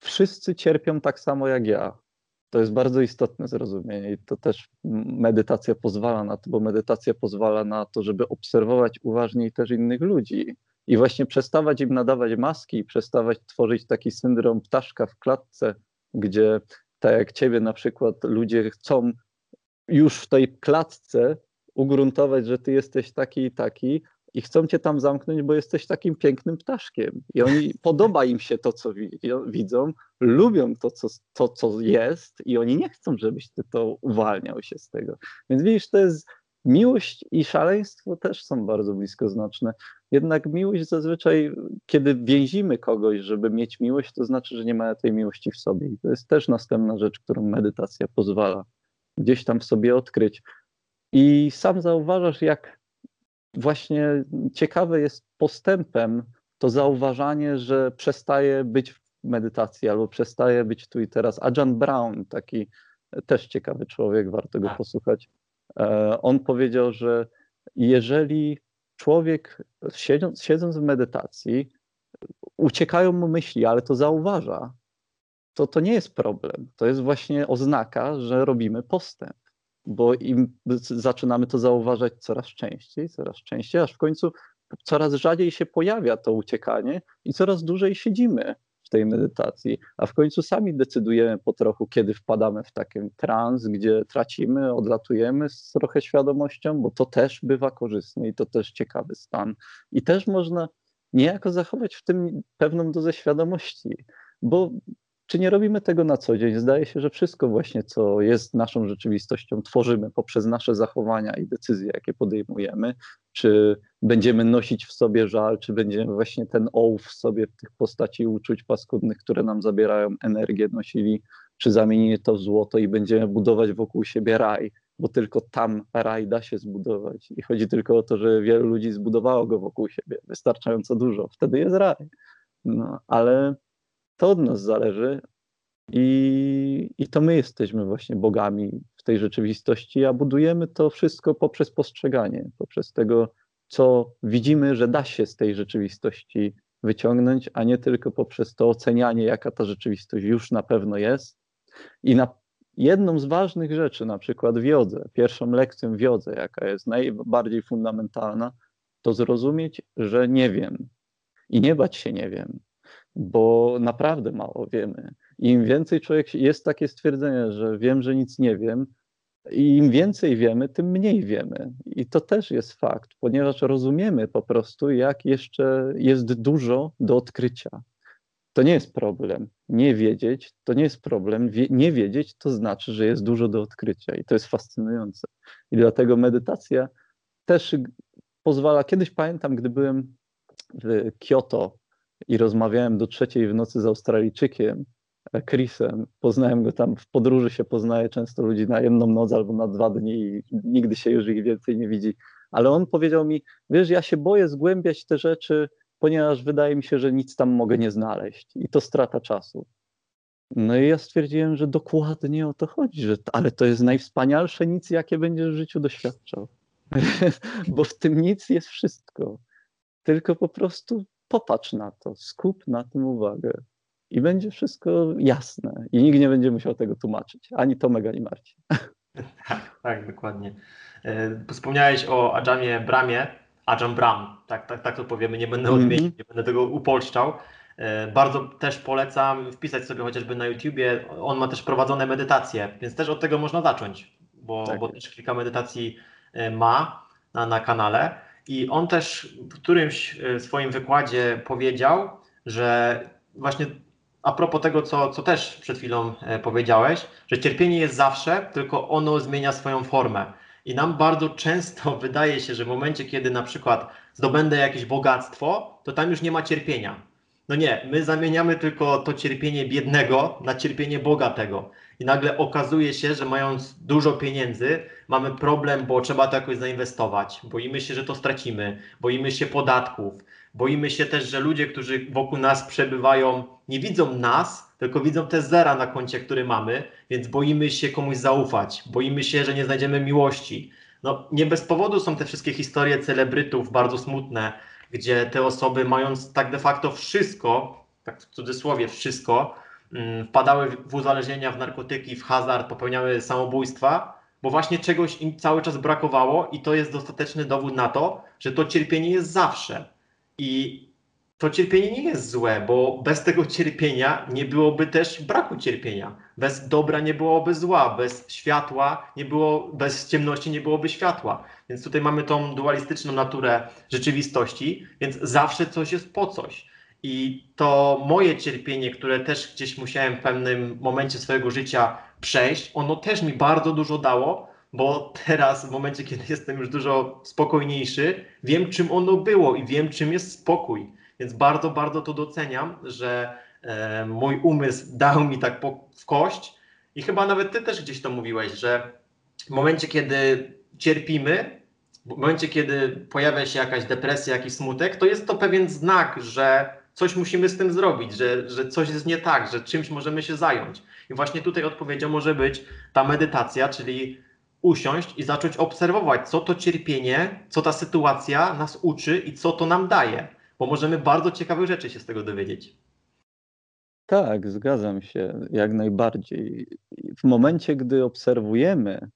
B: wszyscy cierpią tak samo jak ja. To jest bardzo istotne zrozumienie i to też medytacja pozwala na to, bo medytacja pozwala na to, żeby obserwować uważniej też innych ludzi i właśnie przestawać im nadawać maski, przestawać tworzyć taki syndrom ptaszka w klatce, gdzie tak jak ciebie na przykład ludzie chcą już w tej klatce ugruntować, że ty jesteś taki i taki, i chcą cię tam zamknąć, bo jesteś takim pięknym ptaszkiem. I oni podoba im się to, co widzą, lubią to co, to, co jest, i oni nie chcą, żebyś ty to uwalniał się z tego. Więc widzisz, to jest miłość i szaleństwo też są bardzo bliskoznaczne. Jednak miłość zazwyczaj, kiedy więzimy kogoś, żeby mieć miłość, to znaczy, że nie ma tej miłości w sobie. I to jest też następna rzecz, którą medytacja pozwala gdzieś tam w sobie odkryć. I sam zauważasz, jak właśnie ciekawe jest postępem to zauważanie, że przestaje być w medytacji albo przestaje być tu i teraz. A John Brown, taki też ciekawy człowiek, warto go tak. posłuchać, e, on powiedział, że jeżeli człowiek siedząc, siedząc w medytacji, uciekają mu myśli, ale to zauważa, to to nie jest problem. To jest właśnie oznaka, że robimy postęp bo im zaczynamy to zauważać coraz częściej, coraz częściej, aż w końcu coraz rzadziej się pojawia to uciekanie i coraz dłużej siedzimy w tej medytacji, a w końcu sami decydujemy po trochu, kiedy wpadamy w taki trans, gdzie tracimy, odlatujemy z trochę świadomością, bo to też bywa korzystne i to też ciekawy stan. I też można niejako zachować w tym pewną dozę świadomości, bo czy nie robimy tego na co dzień? Zdaje się, że wszystko właśnie, co jest naszą rzeczywistością, tworzymy poprzez nasze zachowania i decyzje, jakie podejmujemy. Czy będziemy nosić w sobie żal, czy będziemy właśnie ten ołów w sobie w tych postaci uczuć paskudnych, które nam zabierają energię, nosili, czy zamienimy to w złoto i będziemy budować wokół siebie raj, bo tylko tam raj da się zbudować. I chodzi tylko o to, że wielu ludzi zbudowało go wokół siebie, wystarczająco dużo, wtedy jest raj. No, ale to od nas zależy i, i to my jesteśmy właśnie bogami w tej rzeczywistości, a budujemy to wszystko poprzez postrzeganie, poprzez tego, co widzimy, że da się z tej rzeczywistości wyciągnąć, a nie tylko poprzez to ocenianie, jaka ta rzeczywistość już na pewno jest. I na jedną z ważnych rzeczy, na przykład w pierwszą lekcją w jaka jest najbardziej fundamentalna, to zrozumieć, że nie wiem i nie bać się nie wiem, bo naprawdę mało wiemy. Im więcej człowiek, jest takie stwierdzenie, że wiem, że nic nie wiem, i im więcej wiemy, tym mniej wiemy. I to też jest fakt, ponieważ rozumiemy po prostu, jak jeszcze jest dużo do odkrycia. To nie jest problem. Nie wiedzieć to nie jest problem. Wie, nie wiedzieć to znaczy, że jest dużo do odkrycia i to jest fascynujące. I dlatego medytacja też pozwala. Kiedyś pamiętam, gdy byłem w Kyoto i rozmawiałem do trzeciej w nocy z Australijczykiem, e, Chrisem. Poznałem go tam w podróży, się poznaje często ludzi na jedną noc albo na dwa dni i nigdy się już ich więcej nie widzi. Ale on powiedział mi, wiesz, ja się boję zgłębiać te rzeczy, ponieważ wydaje mi się, że nic tam mogę nie znaleźć i to strata czasu. No i ja stwierdziłem, że dokładnie o to chodzi, że, ale to jest najwspanialsze nic, jakie będziesz w życiu doświadczał. Bo w tym nic jest wszystko. Tylko po prostu popatrz na to, skup na tym uwagę i będzie wszystko jasne i nikt nie będzie musiał tego tłumaczyć, ani Tomek, ani Marcin.
A: Tak, tak, dokładnie. E, wspomniałeś o Adjamie Bramie, Ajam Bram, tak, tak, tak to powiemy, nie będę odmienić, mm -hmm. nie będę tego upolszczał. E, bardzo też polecam wpisać sobie chociażby na YouTubie. On ma też prowadzone medytacje, więc też od tego można zacząć, bo, tak. bo też kilka medytacji e, ma na, na kanale. I on też w którymś e, swoim wykładzie powiedział, że właśnie a propos tego, co, co też przed chwilą powiedziałeś, że cierpienie jest zawsze, tylko ono zmienia swoją formę. I nam bardzo często wydaje się, że w momencie, kiedy na przykład zdobędę jakieś bogactwo, to tam już nie ma cierpienia. No nie, my zamieniamy tylko to cierpienie biednego na cierpienie bogatego. I nagle okazuje się, że mając dużo pieniędzy, mamy problem, bo trzeba to jakoś zainwestować. Boimy się, że to stracimy, boimy się podatków, boimy się też, że ludzie, którzy wokół nas przebywają, nie widzą nas, tylko widzą te zera na koncie, który mamy, więc boimy się komuś zaufać, boimy się, że nie znajdziemy miłości. No, nie bez powodu są te wszystkie historie celebrytów bardzo smutne, gdzie te osoby mając tak de facto wszystko, tak w cudzysłowie wszystko, wpadały w uzależnienia, w narkotyki, w hazard, popełniały samobójstwa, bo właśnie czegoś im cały czas brakowało i to jest dostateczny dowód na to, że to cierpienie jest zawsze. I to cierpienie nie jest złe, bo bez tego cierpienia nie byłoby też braku cierpienia. Bez dobra nie byłoby zła, bez światła nie było, bez ciemności nie byłoby światła. Więc tutaj mamy tą dualistyczną naturę rzeczywistości, więc zawsze coś jest po coś. I to moje cierpienie, które też gdzieś musiałem w pewnym momencie swojego życia przejść, ono też mi bardzo dużo dało, bo teraz, w momencie, kiedy jestem już dużo spokojniejszy, wiem, czym ono było i wiem, czym jest spokój. Więc bardzo, bardzo to doceniam, że e, mój umysł dał mi tak po, w kość. I chyba nawet ty też gdzieś to mówiłeś, że w momencie, kiedy cierpimy, w momencie, kiedy pojawia się jakaś depresja, jakiś smutek, to jest to pewien znak, że coś musimy z tym zrobić, że, że coś jest nie tak, że czymś możemy się zająć. I właśnie tutaj odpowiedzią może być ta medytacja, czyli usiąść i zacząć obserwować, co to cierpienie, co ta sytuacja nas uczy i co to nam daje bo możemy bardzo ciekawych rzeczy się z tego dowiedzieć.
B: Tak, zgadzam się jak najbardziej. W momencie, gdy obserwujemy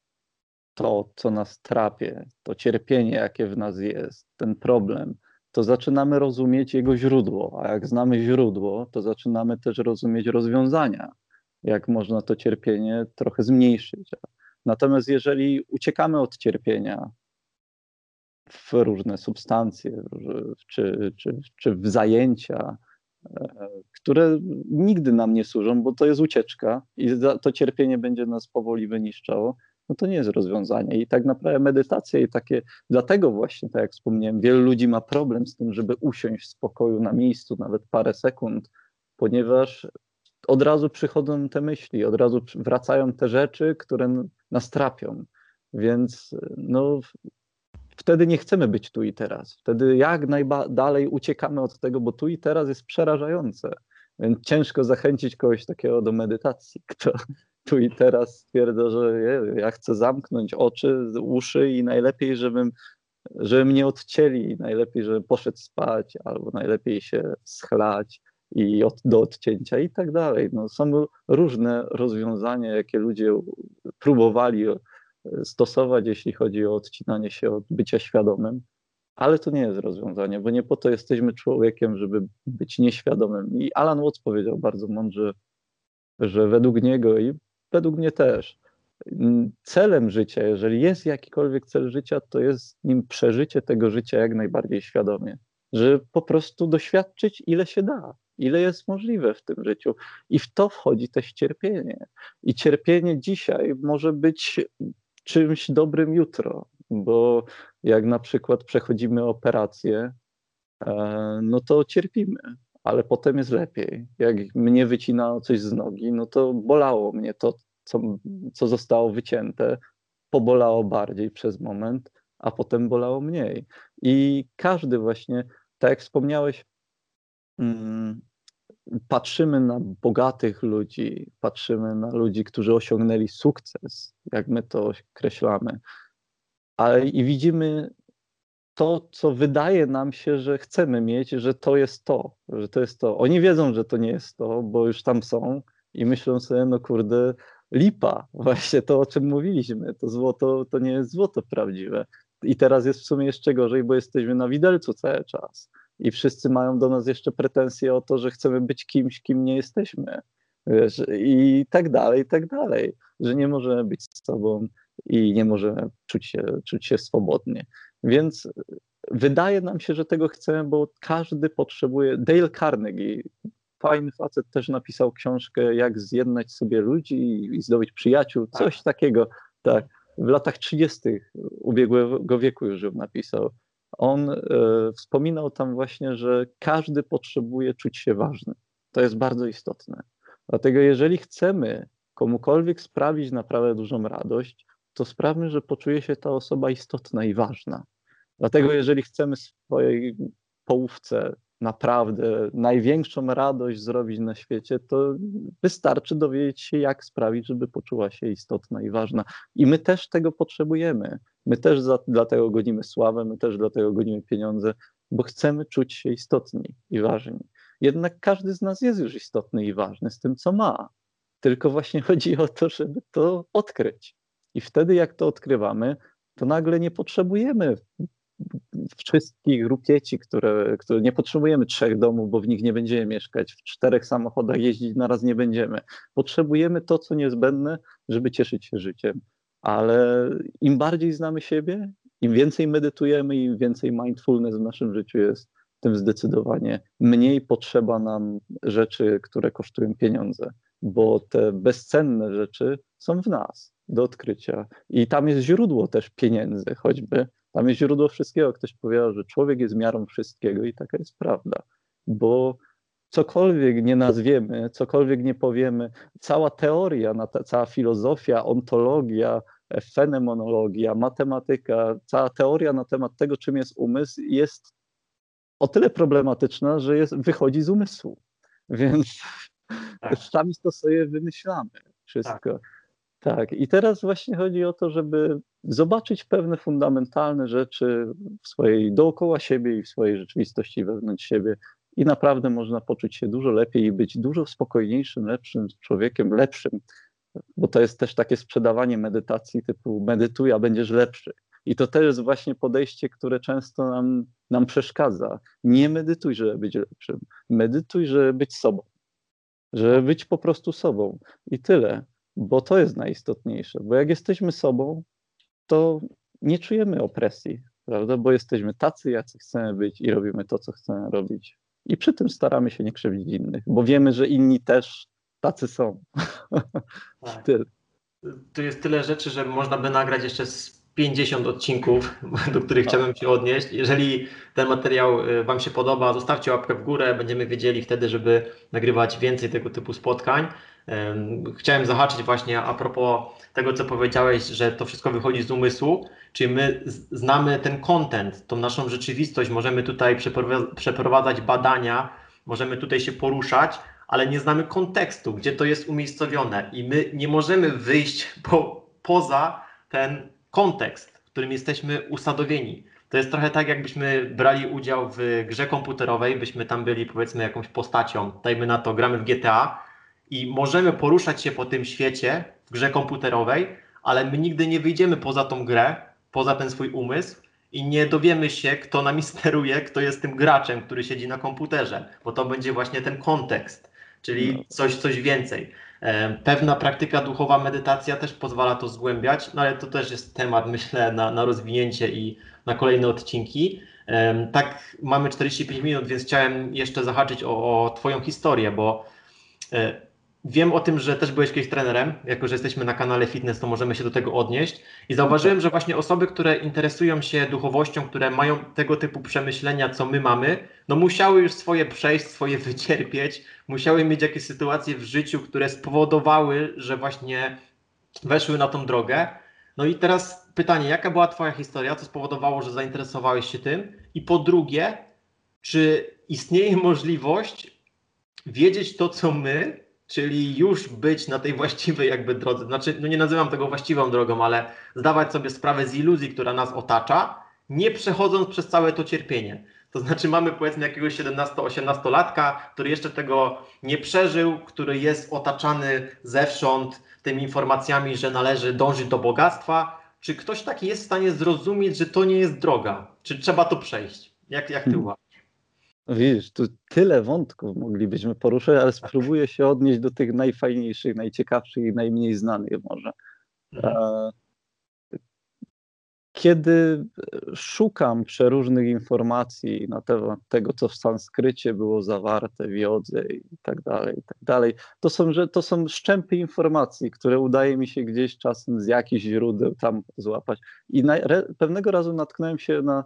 B: to, co nas trapie, to cierpienie, jakie w nas jest, ten problem, to zaczynamy rozumieć jego źródło. A jak znamy źródło, to zaczynamy też rozumieć rozwiązania, jak można to cierpienie trochę zmniejszyć. Natomiast jeżeli uciekamy od cierpienia, w różne substancje czy, czy, czy w zajęcia, e, które nigdy nam nie służą, bo to jest ucieczka i to cierpienie będzie nas powoli wyniszczało, no to nie jest rozwiązanie. I tak naprawdę medytacja i takie, dlatego właśnie, tak jak wspomniałem, wielu ludzi ma problem z tym, żeby usiąść w spokoju na miejscu, nawet parę sekund, ponieważ od razu przychodzą te myśli, od razu wracają te rzeczy, które nas trapią. Więc no, wtedy nie chcemy być tu i teraz. Wtedy jak najdalej uciekamy od tego, bo tu i teraz jest przerażające. Więc ciężko zachęcić kogoś takiego do medytacji, kto tu i teraz stwierdza, że ja chcę zamknąć oczy, uszy i najlepiej, żebym, żeby mnie odcięli, najlepiej, żebym poszedł spać, albo najlepiej się schlać i od, do odcięcia i tak dalej. No, są różne rozwiązania, jakie ludzie próbowali stosować, jeśli chodzi o odcinanie się od bycia świadomym, ale to nie jest rozwiązanie, bo nie po to jesteśmy człowiekiem, żeby być nieświadomym. I Alan Watts powiedział bardzo mądrze, że według niego i według mnie też, celem życia, jeżeli jest jakikolwiek cel życia, to jest nim przeżycie tego życia jak najbardziej świadomie. Że po prostu doświadczyć, ile się da, ile jest możliwe w tym życiu. I w to wchodzi też cierpienie. I cierpienie dzisiaj może być czymś dobrym jutro, bo jak na przykład przechodzimy operację, e, no to cierpimy, ale potem jest lepiej. Jak mnie wycinało coś z nogi, no to bolało mnie to, co, co zostało wycięte, pobolało bardziej przez moment, a potem bolało mniej. I każdy właśnie, tak jak wspomniałeś, mm, patrzymy na bogatych ludzi, patrzymy na ludzi, którzy osiągnęli sukces, jak my to określamy, ale i widzimy to, co wydaje nam się, że chcemy mieć, że to jest to, że to jest to. Oni wiedzą, że to nie jest to, bo już tam są i myślą sobie, no kurde, lipa, właśnie to, o czym mówiliśmy, to złoto to nie jest złoto prawdziwe. I teraz jest w sumie jeszcze gorzej, bo jesteśmy na widelcu cały czas i wszyscy mają do nas jeszcze pretensje o to, że chcemy być kimś, kim nie jesteśmy. Wiesz, I tak dalej, i tak dalej. Że nie możemy być z sobą i nie możemy czuć się, czuć się swobodnie. Więc wydaje nam się, że tego chcemy, bo każdy potrzebuje. Dale Carnegie, fajny facet, też napisał książkę, jak zjednać sobie ludzi i zdobyć przyjaciół, tak. coś tak. takiego. Tak, w latach 30. ubiegłego wieku już ją napisał. On e, wspominał tam właśnie, że każdy potrzebuje czuć się ważny. To jest bardzo istotne. Dlatego, jeżeli chcemy komukolwiek sprawić naprawdę dużą radość, to sprawmy, że poczuje się ta osoba istotna i ważna. Dlatego, jeżeli chcemy swojej połówce naprawdę największą radość zrobić na świecie, to wystarczy dowiedzieć się, jak sprawić, żeby poczuła się istotna i ważna. I my też tego potrzebujemy. My też za, dlatego gonimy sławę, my też dlatego gonimy pieniądze, bo chcemy czuć się istotni i ważni. Jednak każdy z nas jest już istotny i ważny z tym, co ma. Tylko właśnie chodzi o to, żeby to odkryć. I wtedy, jak to odkrywamy, to nagle nie potrzebujemy wszystkich rupieci, które, które nie potrzebujemy trzech domów, bo w nich nie będziemy mieszkać, w czterech samochodach jeździć na raz nie będziemy. Potrzebujemy to, co niezbędne, żeby cieszyć się życiem. Ale im bardziej znamy siebie, im więcej medytujemy, im więcej mindfulness w naszym życiu jest, tym zdecydowanie mniej potrzeba nam rzeczy, które kosztują pieniądze, bo te bezcenne rzeczy są w nas do odkrycia. I tam jest źródło też pieniędzy, choćby. Tam jest źródło wszystkiego. Ktoś powiedział, że człowiek jest miarą wszystkiego i taka jest prawda, bo cokolwiek nie nazwiemy, cokolwiek nie powiemy, cała teoria, cała filozofia, ontologia, fenemonologia, matematyka, cała teoria na temat tego, czym jest umysł, jest o tyle problematyczna, że jest, wychodzi z umysłu. Więc tak. sami to sobie wymyślamy wszystko. Tak. Tak. I teraz właśnie chodzi o to, żeby zobaczyć pewne fundamentalne rzeczy w swojej dookoła siebie i w swojej rzeczywistości wewnątrz siebie. I naprawdę można poczuć się dużo lepiej i być dużo spokojniejszym, lepszym człowiekiem, lepszym, bo to jest też takie sprzedawanie medytacji typu medytuj, a będziesz lepszy. I to też jest właśnie podejście, które często nam, nam przeszkadza. Nie medytuj, żeby być lepszym. Medytuj, żeby być sobą. Żeby być po prostu sobą. I tyle. Bo to jest najistotniejsze. Bo jak jesteśmy sobą, to nie czujemy opresji, prawda? Bo jesteśmy tacy, jacy chcemy być i robimy to, co chcemy robić. I przy tym staramy się nie krzywdzić innych, bo wiemy, że inni też tacy są.
A: Tak. Tu jest tyle rzeczy, że można by nagrać jeszcze z 50 odcinków, do których chciałbym się odnieść. Jeżeli ten materiał y, Wam się podoba, zostawcie łapkę w górę, będziemy wiedzieli wtedy, żeby nagrywać więcej tego typu spotkań. Chciałem zahaczyć właśnie a propos tego, co powiedziałeś, że to wszystko wychodzi z umysłu, czyli my znamy ten content, tą naszą rzeczywistość, możemy tutaj przeprowadzać badania, możemy tutaj się poruszać, ale nie znamy kontekstu, gdzie to jest umiejscowione. I my nie możemy wyjść po, poza ten kontekst, w którym jesteśmy usadowieni. To jest trochę tak, jakbyśmy brali udział w grze komputerowej, byśmy tam byli powiedzmy jakąś postacią, dajmy na to, gramy w GTA i możemy poruszać się po tym świecie w grze komputerowej, ale my nigdy nie wyjdziemy poza tą grę, poza ten swój umysł i nie dowiemy się, kto nami steruje, kto jest tym graczem, który siedzi na komputerze, bo to będzie właśnie ten kontekst, czyli no. coś, coś więcej. E, pewna praktyka duchowa, medytacja też pozwala to zgłębiać, no ale to też jest temat, myślę, na, na rozwinięcie i na kolejne odcinki. E, tak, mamy 45 minut, więc chciałem jeszcze zahaczyć o, o Twoją historię, bo e, Wiem o tym, że też byłeś kiedyś trenerem, jako że jesteśmy na kanale Fitness, to możemy się do tego odnieść. I zauważyłem, że właśnie osoby, które interesują się duchowością, które mają tego typu przemyślenia, co my mamy, no musiały już swoje przejść, swoje wycierpieć, musiały mieć jakieś sytuacje w życiu, które spowodowały, że właśnie weszły na tą drogę. No i teraz pytanie, jaka była Twoja historia, co spowodowało, że zainteresowałeś się tym? I po drugie, czy istnieje możliwość wiedzieć to, co my, czyli już być na tej właściwej jakby drodze. Znaczy, no nie nazywam tego właściwą drogą, ale zdawać sobie sprawę z iluzji, która nas otacza, nie przechodząc przez całe to cierpienie. To znaczy mamy powiedzmy jakiegoś 17-18-latka, który jeszcze tego nie przeżył, który jest otaczany zewsząd tymi informacjami, że należy dążyć do bogactwa. Czy ktoś taki jest w stanie zrozumieć, że to nie jest droga? Czy trzeba to przejść? Jak, jak ty hmm. uważasz?
B: Widzisz, tu tyle wątków moglibyśmy poruszać, ale spróbuję się odnieść do tych najfajniejszych, najciekawszych i najmniej znanych może. Mhm. E, kiedy szukam przeróżnych informacji na temat tego, co w sanskrycie było zawarte w jodze i tak dalej, i tak dalej, to są, że to są szczępy informacji, które udaje mi się gdzieś czasem z jakichś źródeł tam złapać. I na, re, pewnego razu natknąłem się na,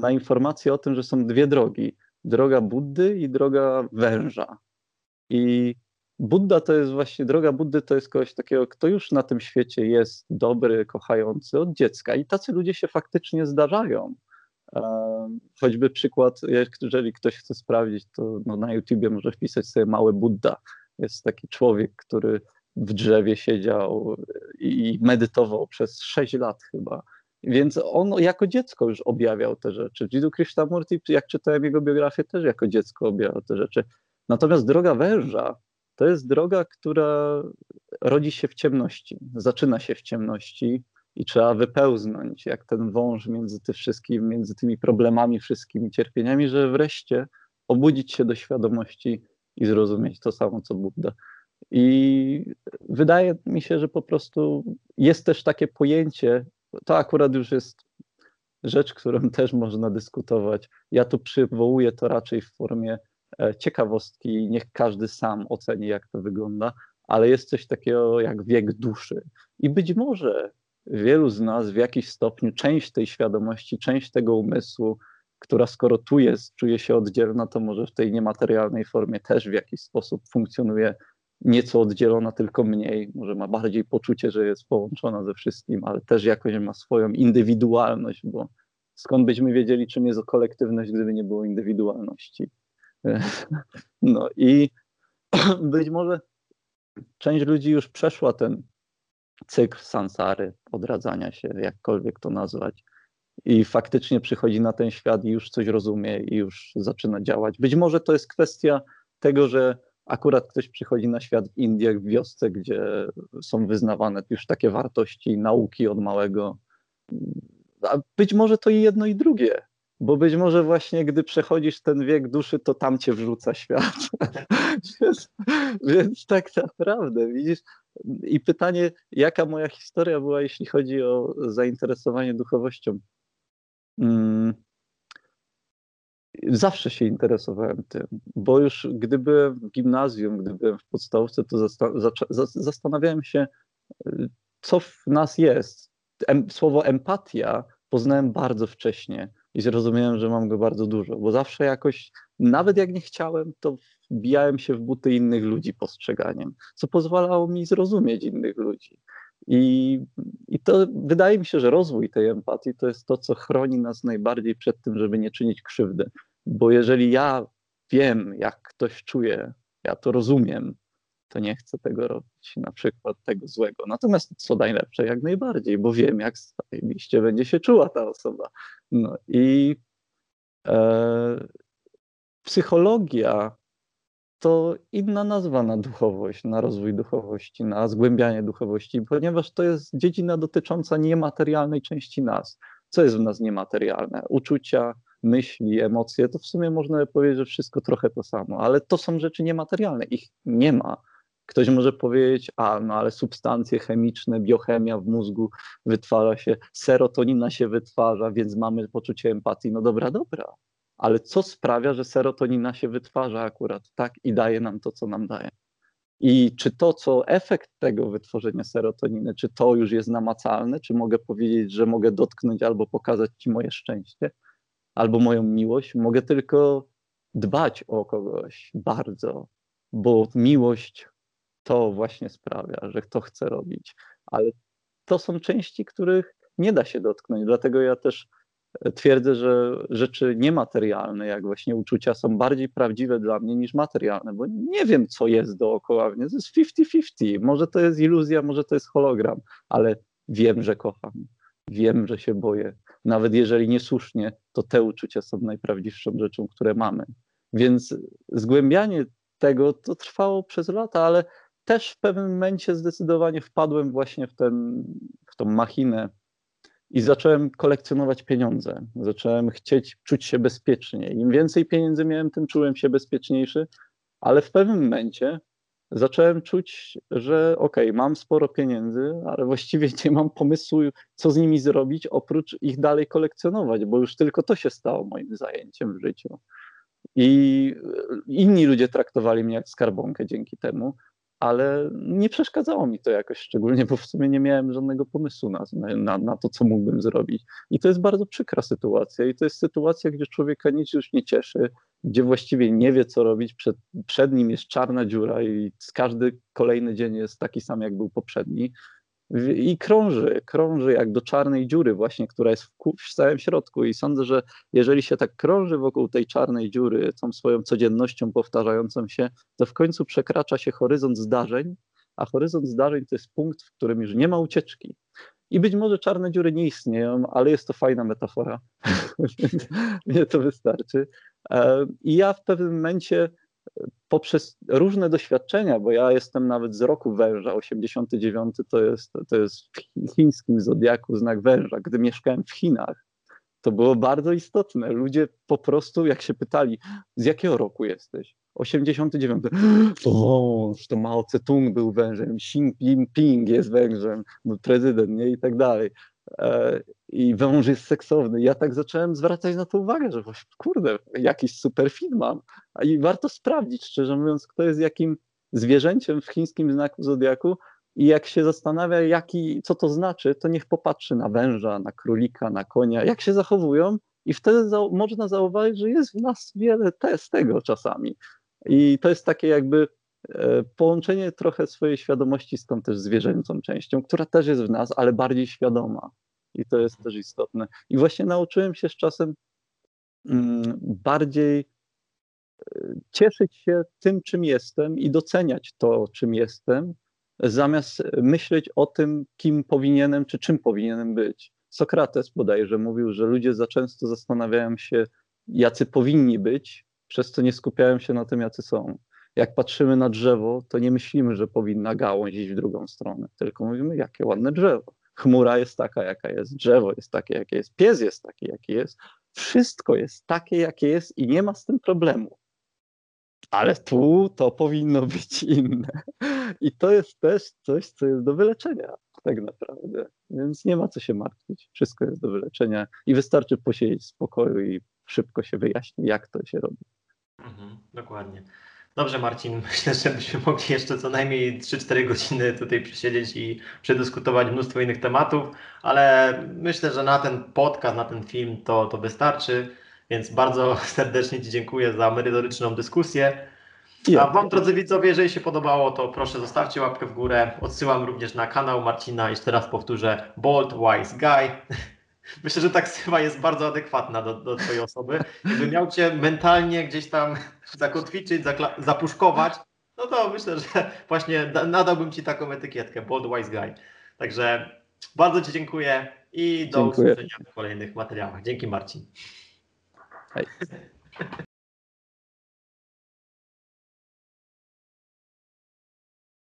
B: na informację o tym, że są dwie drogi. Droga Buddy i droga węża. I Buddha to jest właśnie, droga Buddy to jest kogoś takiego, kto już na tym świecie jest dobry, kochający od dziecka i tacy ludzie się faktycznie zdarzają. Choćby przykład, jeżeli ktoś chce sprawdzić, to no na YouTubie może wpisać sobie mały Buddha. Jest taki człowiek, który w drzewie siedział i medytował przez 6 lat chyba. Więc on jako dziecko już objawiał te rzeczy. Jiddu Krishnamurti, jak czytałem jego biografię, też jako dziecko objawiał te rzeczy. Natomiast droga węża to jest droga, która rodzi się w ciemności, zaczyna się w ciemności i trzeba wypełznąć, jak ten wąż między tym wszystkim, między tymi problemami, wszystkimi cierpieniami, że wreszcie obudzić się do świadomości i zrozumieć to samo, co Buddha. I wydaje mi się, że po prostu jest też takie pojęcie, to akurat już jest rzecz, którą też można dyskutować. Ja tu przywołuję to raczej w formie E, ciekawostki, niech każdy sam oceni, jak to wygląda, ale jest coś takiego jak wiek duszy. I być może wielu z nas w jakiś stopniu część tej świadomości, część tego umysłu, która skoro tu jest, czuje się oddzielna, to może w tej niematerialnej formie też w jakiś sposób funkcjonuje nieco oddzielona, tylko mniej. Może ma bardziej poczucie, że jest połączona ze wszystkim, ale też jakoś ma swoją indywidualność, bo skąd byśmy wiedzieli, czym jest kolektywność, gdyby nie było indywidualności. No i być może część ludzi już przeszła ten cykl sansary, odradzania się, jakkolwiek to nazwać. I faktycznie przychodzi na ten świat i już coś rozumie i już zaczyna działać. Być może to jest kwestia tego, że akurat ktoś przychodzi na świat w Indiach, w wiosce, gdzie są wyznawane już takie wartości nauki od małego. A być może to i jedno i drugie bo być może właśnie gdy przechodzisz ten wiek duszy, to tam cię wrzuca świat. więc, więc, tak naprawdę, widzisz. I pytanie, jaka moja historia była, jeśli chodzi o zainteresowanie duchowością? Hmm. Zawsze się interesowałem tym, bo już gdy byłem w gimnazjum, gdy byłem w podstawce, to zastanawiałem się, co w nas jest. Słowo empatia poznałem bardzo wcześnie i zrozumiałem, że mam go bardzo dużo, bo zawsze jakoś, nawet jak nie chciałem, to wbijałem się w buty innych ludzi postrzeganiem, co pozwalało mi zrozumieć innych ludzi. I, I to wydaje mi się, że rozwój tej empatii to jest to, co chroni nas najbardziej przed tym, żeby nie czynić krzywdy. Bo jeżeli ja wiem, jak ktoś czuje, ja to rozumiem, to nie chcę tego robić, na przykład tego złego. Natomiast co najlepsze, jak najbardziej, bo wiem, jak zajebiście będzie się czuła ta osoba. No i e, psychologia to inna nazwa na duchowość, na rozwój duchowości, na zgłębianie duchowości, ponieważ to jest dziedzina dotycząca niematerialnej części nas. Co jest w nas niematerialne? Uczucia, myśli, emocje, to w sumie można powiedzieć, że wszystko trochę to samo, ale to są rzeczy niematerialne, ich nie ma. Ktoś może powiedzieć, a no ale substancje chemiczne, biochemia w mózgu wytwarza się, serotonina się wytwarza, więc mamy poczucie empatii. No dobra, dobra, ale co sprawia, że serotonina się wytwarza akurat tak i daje nam to, co nam daje? I czy to, co efekt tego wytworzenia serotoniny, czy to już jest namacalne, czy mogę powiedzieć, że mogę dotknąć albo pokazać Ci moje szczęście, albo moją miłość? Mogę tylko dbać o kogoś bardzo, bo miłość to właśnie sprawia, że to chce robić. Ale to są części, których nie da się dotknąć. Dlatego ja też e, twierdzę, że rzeczy niematerialne, jak właśnie uczucia, są bardziej prawdziwe dla mnie niż materialne, bo nie wiem, co jest dookoła mnie. To jest 50-50. Może to jest iluzja, może to jest hologram, ale wiem, że kocham. Wiem, że się boję. Nawet jeżeli niesłusznie, to te uczucia są najprawdziwszą rzeczą, które mamy. Więc zgłębianie tego to trwało przez lata, ale też w pewnym momencie zdecydowanie wpadłem właśnie w, ten, w tą machinę i zacząłem kolekcjonować pieniądze. Zacząłem chcieć czuć się bezpiecznie. Im więcej pieniędzy miałem, tym czułem się bezpieczniejszy, ale w pewnym momencie zacząłem czuć, że okej, okay, mam sporo pieniędzy, ale właściwie nie mam pomysłu, co z nimi zrobić, oprócz ich dalej kolekcjonować, bo już tylko to się stało moim zajęciem w życiu. I inni ludzie traktowali mnie jak skarbonkę dzięki temu, ale nie przeszkadzało mi to jakoś szczególnie, bo w sumie nie miałem żadnego pomysłu na, na, na to, co mógłbym zrobić. I to jest bardzo przykra sytuacja. I to jest sytuacja, gdzie człowieka nic już nie cieszy, gdzie właściwie nie wie, co robić. Przed, przed nim jest czarna dziura i każdy kolejny dzień jest taki sam, jak był poprzedni i krąży, krąży jak do czarnej dziury właśnie, która jest w, całym środku i sądzę, że jeżeli się tak krąży wokół tej czarnej dziury, tą swoją codziennością powtarzającą się, to w końcu przekracza się horyzont zdarzeń, a horyzont zdarzeń to jest punkt, w którym już nie ma ucieczki. I być może czarne dziury nie istnieją, ale jest to fajna metafora. Mnie to wystarczy. E, I ja w pewnym momencie poprzez różne doświadczenia, bo ja jestem nawet z roku węża, 89 to jest, to jest w chińskim zodiaku znak węża. Gdy mieszkałem w Chinach, to było bardzo istotne. Ludzie po prostu, jak się pytali, z jakiego roku jesteś? 89. O, to Mao Tse-tung był wężem, Xi Jinping jest wężem, prezydent, nie? I tak dalej. E, i wąż jest seksowny. Ja tak zacząłem zwracać na to uwagę, że kurde, jakiś super film mam. I warto sprawdzić, szczerze mówiąc, kto jest jakim zwierzęciem w chińskim znaku zodiaku i jak się zastanawia, jaki, co to znaczy, to niech popatrzy na węża, na królika, na konia, jak się zachowują i wtedy za można zauważyć, że jest w nas wiele te, z tego czasami. I to jest takie jakby e, połączenie trochę swojej świadomości z tą też zwierzęcą częścią, która też jest w nas, ale bardziej świadoma. I to jest też istotne. I właśnie nauczyłem się z czasem mm, bardziej e, cieszyć się tym, czym jestem i doceniać to, czym jestem, zamiast myśleć o tym, kim powinienem, czy czym powinienem być. Sokrates bodajże mówił, że ludzie za często zastanawiają się, jacy powinni być, przez co nie skupiają się na tym, jacy są. Jak patrzymy na drzewo, to nie myślimy, że powinna gałąź iść w drugą stronę, tylko mówimy, jakie ładne drzewo chmura jest taka, jaka jest, drzewo jest takie, jakie jest, pies jest taki, jaki jest. Wszystko jest takie, jakie jest i nie ma z tym problemu. Ale tu to powinno być inne. I to jest też coś, co jest do wyleczenia, tak naprawdę. Więc nie ma co się martwić. Wszystko jest do wyleczenia i wystarczy posiedzieć w spokoju i szybko się wyjaśni, jak to się robi.
A: Mhm, dokładnie. Dobrze, Marcin, myślę, że byśmy mogli jeszcze co najmniej 3-4 godziny tutaj przysiedzieć i przedyskutować mnóstwo innych tematów, ale myślę, że na ten podcast, na ten film to, to wystarczy. Więc bardzo serdecznie Ci dziękuję za merytoryczną dyskusję. A Wam, drodzy widzowie, jeżeli się podobało, to proszę zostawcie łapkę w górę. Odsyłam również na kanał Marcina. Jeszcze raz powtórzę: Bold Wise Guy. Myślę, że taksywa jest bardzo adekwatna do, do Twojej osoby. Gdyby miał Cię mentalnie gdzieś tam zakotwiczyć, zapuszkować, no to myślę, że właśnie nadałbym Ci taką etykietkę, Bold Wise Guy. Także bardzo Ci dziękuję i do dziękuję. usłyszenia w kolejnych materiałach. Dzięki Marcin. Hej.